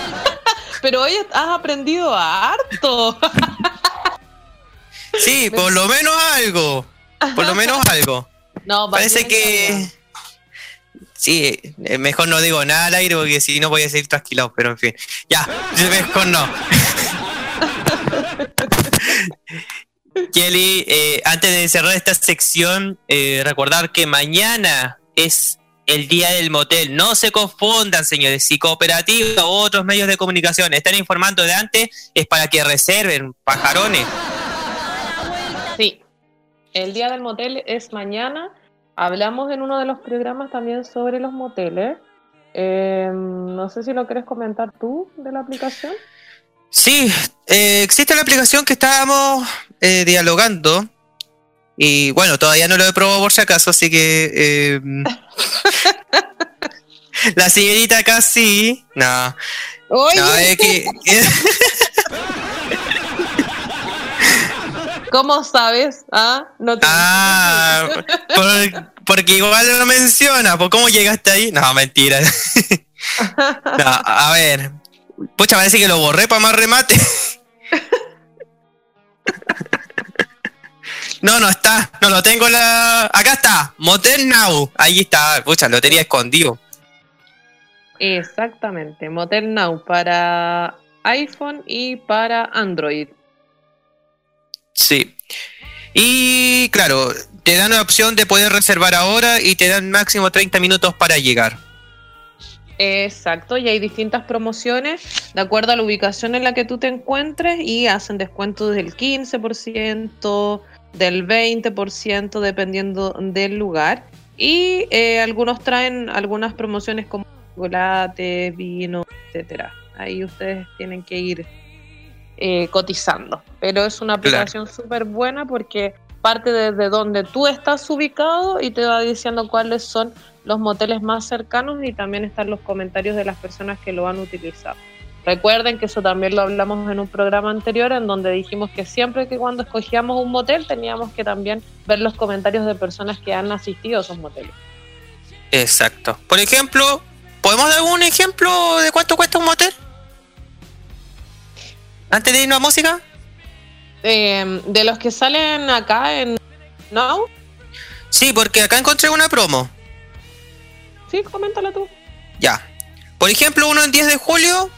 Pero hoy has aprendido harto.
Sí, por lo menos algo. Por lo menos algo.
No,
Parece que. Sí, eh, mejor no digo nada al aire porque si no voy a seguir trasquilado, pero en fin. Ya, mejor no. Kelly, eh, antes de cerrar esta sección, eh, recordar que mañana es el día del motel. No se confundan, señores. Si cooperativa u otros medios de comunicación están informando de antes, es para que reserven, pajarones.
Sí, el día del motel es mañana. Hablamos en uno de los programas también sobre los moteles. Eh, no sé si lo quieres comentar tú de la aplicación.
Sí, eh, existe la aplicación que estábamos eh, dialogando. Y bueno, todavía no lo he probado por si acaso, así que. eh, la señorita acá sí. No,
Oye,
no, es que.
¿cómo sabes? Ah, no te
ah, por- porque igual lo menciona. ¿Por cómo llegaste ahí? No, mentira. No, a ver. Pucha, parece que lo borré para más remate. No, no está. No lo tengo en la. Acá está. Motel Now. Ahí está. Pucha, lo tenía escondido.
Exactamente, Motel Now para iPhone y para Android.
Sí. Y claro, te dan la opción de poder reservar ahora y te dan máximo 30 minutos para llegar.
Exacto, y hay distintas promociones de acuerdo a la ubicación en la que tú te encuentres y hacen descuentos del 15%, del 20%, dependiendo del lugar. Y eh, algunos traen algunas promociones como chocolate, vino, etcétera. Ahí ustedes tienen que ir eh, cotizando. Pero es una
Claro.
aplicación súper buena porque parte desde donde tú estás ubicado y te va diciendo cuáles son los moteles más cercanos y también están los comentarios de las personas que lo han utilizado. Recuerden que eso también lo hablamos en un programa anterior en donde dijimos que siempre que cuando escogíamos un motel teníamos que también ver los comentarios de personas que han asistido a esos moteles.
Exacto. Por ejemplo, ¿podemos dar un ejemplo de cuánto cuesta un motel? Antes de irnos a música.
Eh, de los que salen acá en Now,
Sí, porque acá encontré una promo.
sí, coméntala tú.
Ya. Por ejemplo, uno en 10 de julio.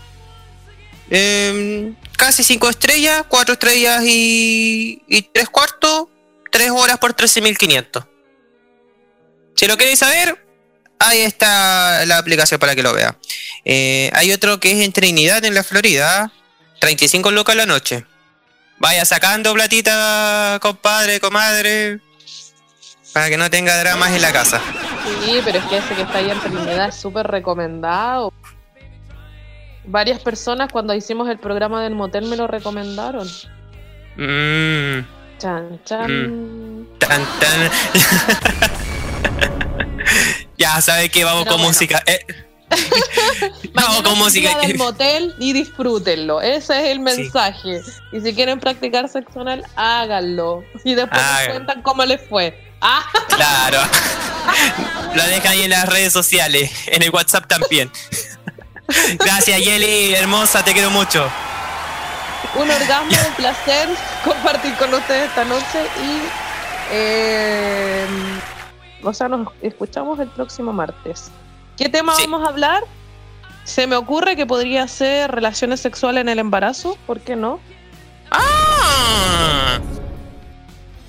Em, casi 5 estrellas, 4 estrellas y, y 3 cuartos. 3 horas por 13.500. Si lo queréis saber, ahí está la aplicación para que lo vea. Eh, hay otro que es en Trinidad, en la Florida. 35 lucas la noche. Vaya sacando platita, compadre, comadre. Para que no tenga dramas en la casa.
Sí, pero es que ese que está ahí en Trinidad es súper recomendado. Varias personas cuando hicimos el programa del motel me lo recomendaron.
Mmm.
Chan, chan.
Tan, tan. ya, ¿sabe que Vamos
Pero
con
bueno.
música. Eh, no, con música.
Del motel y disfrútenlo. Ese es el mensaje. Y si quieren practicar sexo anal, háganlo. Y después nos cuentan cómo les fue. Ah,
Claro. Lo dejan ahí en las redes sociales, en el WhatsApp también. Gracias, Yeli, hermosa, te quiero mucho.
un orgasmo, un placer compartir con ustedes esta noche y eh, o sea, nos escuchamos el próximo martes. ¿Qué tema
Sí.
vamos a hablar? Se me ocurre que podría ser relaciones sexuales en el embarazo, ¿por qué no?
Ah,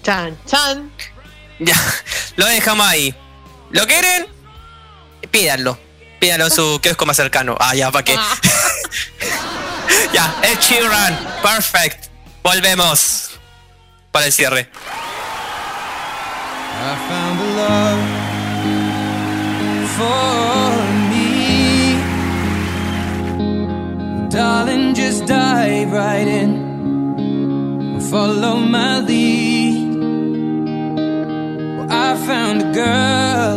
Chan, chan.
ya, lo dejamos ahí. ¿Lo quieren? Pídanlo. Pídanlo en su kiosco más cercano. Ah, ya, ¿para qué?
Ah.
ya, el Sheeran. Perfect. Volvemos para el cierre.
I found a love for me. Darling, just dive right in follow my lead. Well, I found a girl,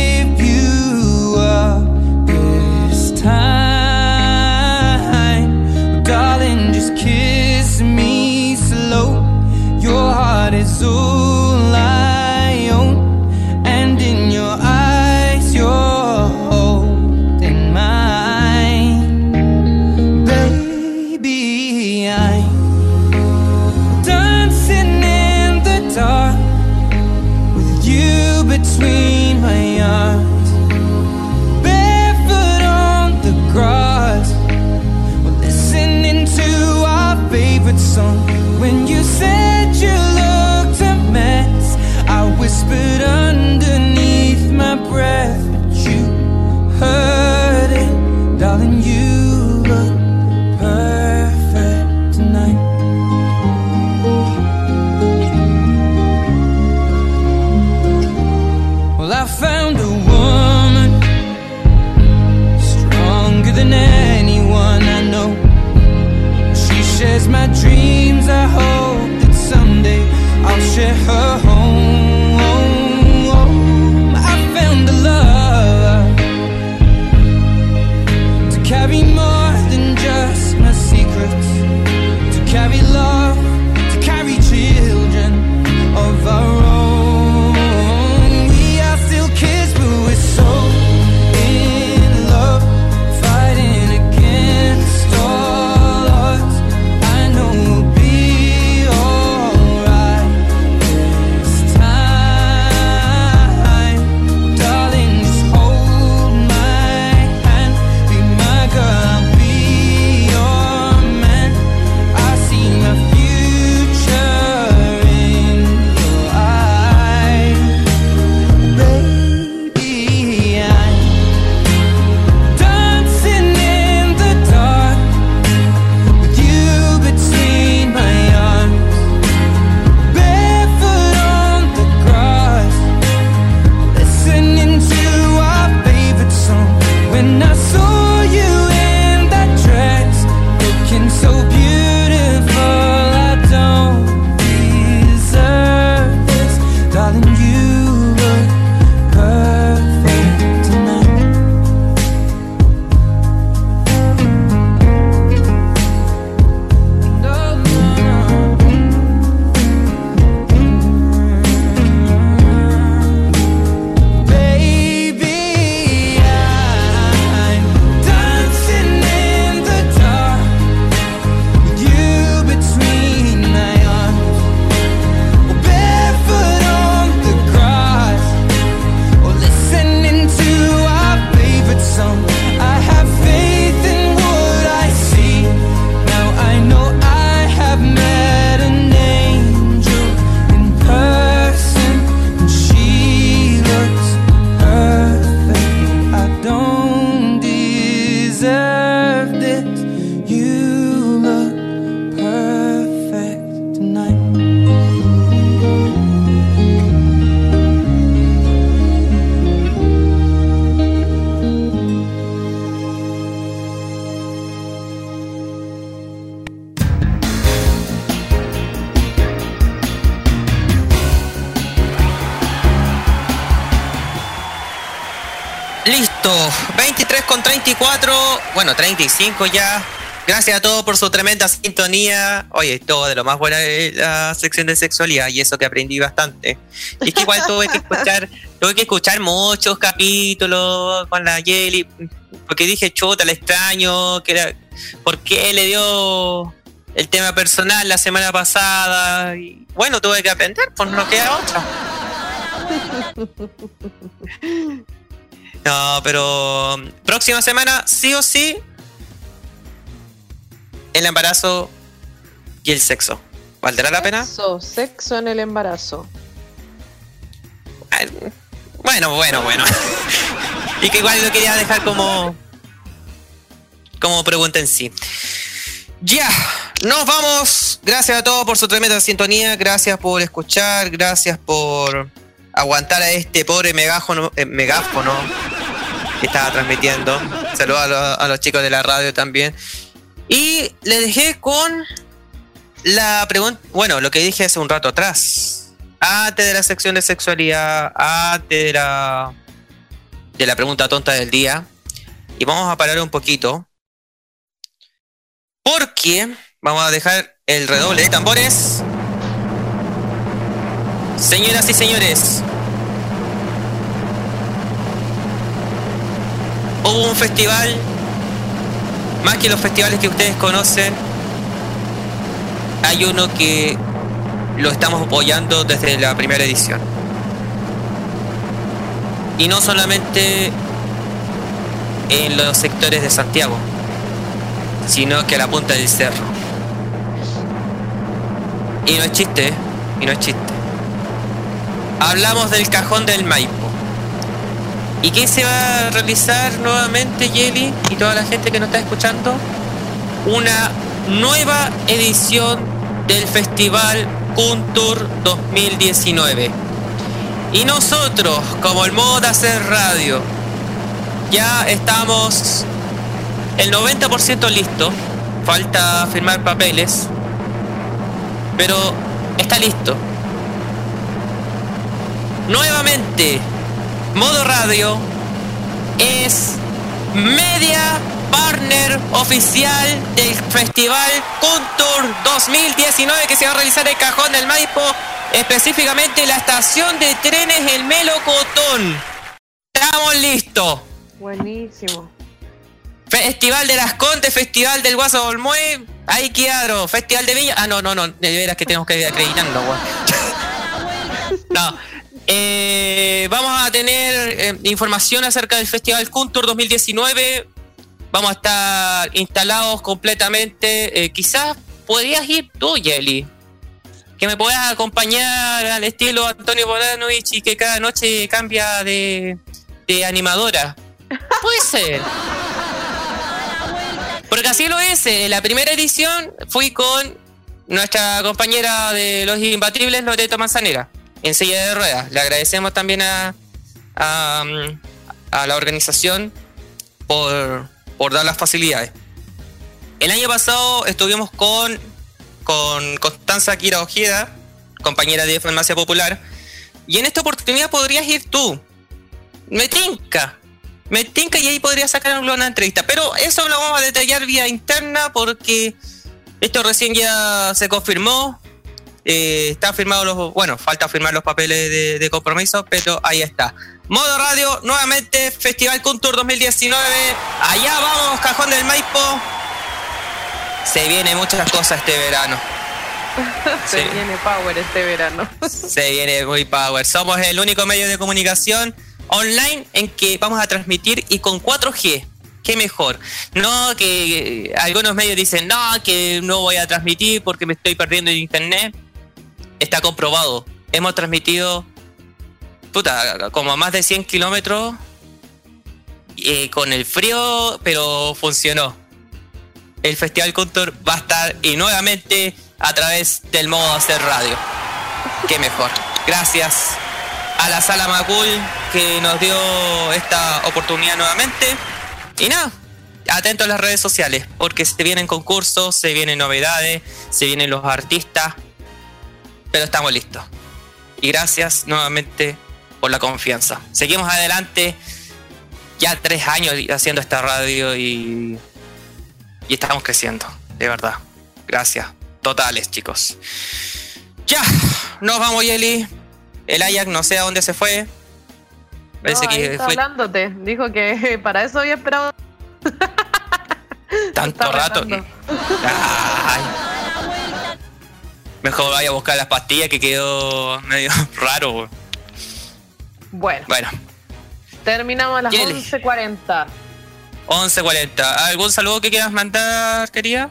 song.
her home 35 ya. Gracias a todos por su tremenda sintonía. Oye, todo de lo más buena de la sección de sexualidad y eso que aprendí bastante. Y es que igual tuve que escuchar, tuve que escuchar muchos capítulos con la Jelly, porque dije, chuta, le extraño, que era, ¿por qué le dio el tema personal la semana pasada? Y bueno, tuve que aprender, pues no queda otra. No, pero próxima semana, sí o sí, el embarazo y el sexo. ¿Valdrá la pena?
Sexo, sexo en el embarazo.
Bueno, bueno, bueno. y que igual lo quería dejar como. como pregunta en sí. Ya, nos vamos. Gracias a todos por su tremenda sintonía. Gracias por escuchar. Gracias por aguantar a este pobre megáfono, eh, megáfono que estaba transmitiendo. Saludos a los chicos de la radio también. Y le dejé con la pregunta, bueno, lo que dije hace un rato atrás. Antes de la sección de sexualidad, antes de la, de la pregunta tonta del día. Y vamos a parar un poquito. Porque vamos a dejar el redoble de tambores. Señoras y señores, hubo un festival, más que los festivales que ustedes conocen, hay uno que lo estamos apoyando desde la primera edición. Y no solamente en los sectores de Santiago, sino que a la punta del cerro. Y no es chiste, ¿eh? y no es chiste. Hablamos del cajón del Maipo. ¿Y qué se va a realizar nuevamente, Yeli, y toda la gente que nos está escuchando? Una nueva edición del Festival Kuntur 2019. Y nosotros, como el modo de hacer radio, ya estamos el 90% listo. Falta firmar papeles. Pero está listo. Nuevamente, Modo Radio es media partner oficial del Festival Kuntur 2019 que se va a realizar en Cajón del Maipo, específicamente la estación de trenes El Melocotón. Estamos listos.
Buenísimo.
Festival de las Condes, Festival del Guaso Olmué, ahí quedaron, Festival de Viña. Ah, no, no, no, de veras que tenemos que ir acreditando. No. Eh, vamos a tener eh, información acerca del Festival Kuntur 2019. Vamos a estar instalados completamente. Eh, quizás podrías ir tú, Yeli. Que me puedas acompañar al estilo Antonio Bolanovich y que cada noche cambia de, animadora. Puede ser. Porque así lo es. En la primera edición fui con nuestra compañera de los imbatibles, Loreto Manzanera, en silla de ruedas. Le agradecemos también a, a, a la organización por, por dar las facilidades. El año pasado estuvimos con, con Constanza Kira Ojeda, compañera de Farmacia Popular, y en esta oportunidad podrías ir tú. Me tinca. Me tinca y ahí podría sacar una entrevista. Pero eso lo vamos a detallar vía interna porque esto recién ya se confirmó. Eh, están firmados los. Bueno, falta firmar los papeles de, de compromiso, pero ahí está. Modo Radio, nuevamente, Festival Contour 2019. Allá vamos, Cajón del Maipo. Se vienen muchas cosas este verano.
Se
Sí.
viene Power este verano.
Se viene muy power. Somos el único medio de comunicación online en que vamos a transmitir y con 4G. Qué mejor. No que algunos medios dicen, no, que no voy a transmitir porque me estoy perdiendo en internet. Está comprobado. Hemos transmitido, puta, como a más de 100 kilómetros eh, con el frío, pero funcionó. El Festival Contour va a estar y nuevamente a través del modo de hacer radio. Qué mejor. Gracias a la Sala Macul que nos dio esta oportunidad nuevamente. Y nada, atentos a las redes sociales, porque se vienen concursos, se vienen novedades, se vienen los artistas, pero estamos listos. Y gracias nuevamente por la confianza. Seguimos adelante. ya tres años haciendo esta radio y, y estamos creciendo, de verdad. Gracias. Totales, chicos. Ya, nos vamos, Yeli. El Ajax no sé a dónde se fue. Parece
No,
que
está
fue
hablándote. Dijo que para eso había esperado.
tanto rato. Ay. Mejor vaya a buscar las pastillas que quedó medio raro.
Bueno,
Bueno,
terminamos a las
Yeli.
11.40.
11.40. ¿Algún saludo que quieras mandar, querida?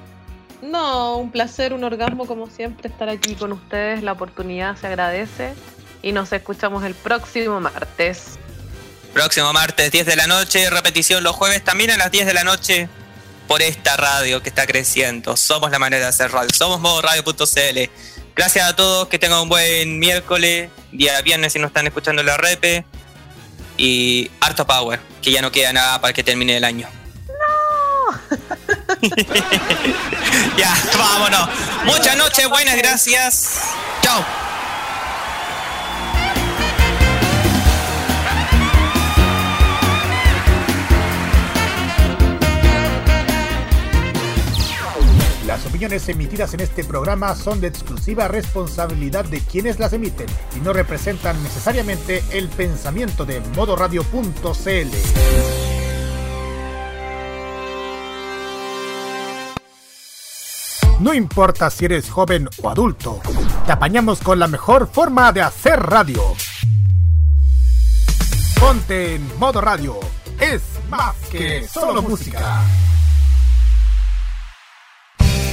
No, un placer, un orgasmo como siempre estar aquí con ustedes. La oportunidad se agradece y nos escuchamos el próximo martes.
Próximo martes, 10 de la noche, repetición los jueves también a las 10 de la noche por esta radio que está creciendo. Somos la manera de hacer radio. Somos modoradio.cl. Gracias a todos, que tengan un buen miércoles, día viernes si no están escuchando la repe. Y harto power, que ya no queda nada para que termine el año. ya, vámonos. Muchas noches, buenas gracias. Chao.
Opiniones emitidas en este programa son de exclusiva responsabilidad de quienes las emiten y no representan necesariamente el pensamiento de modoradio.cl. No importa si eres joven o adulto, te apañamos con la mejor forma de hacer radio. Ponte en modo radio. Es más que solo música.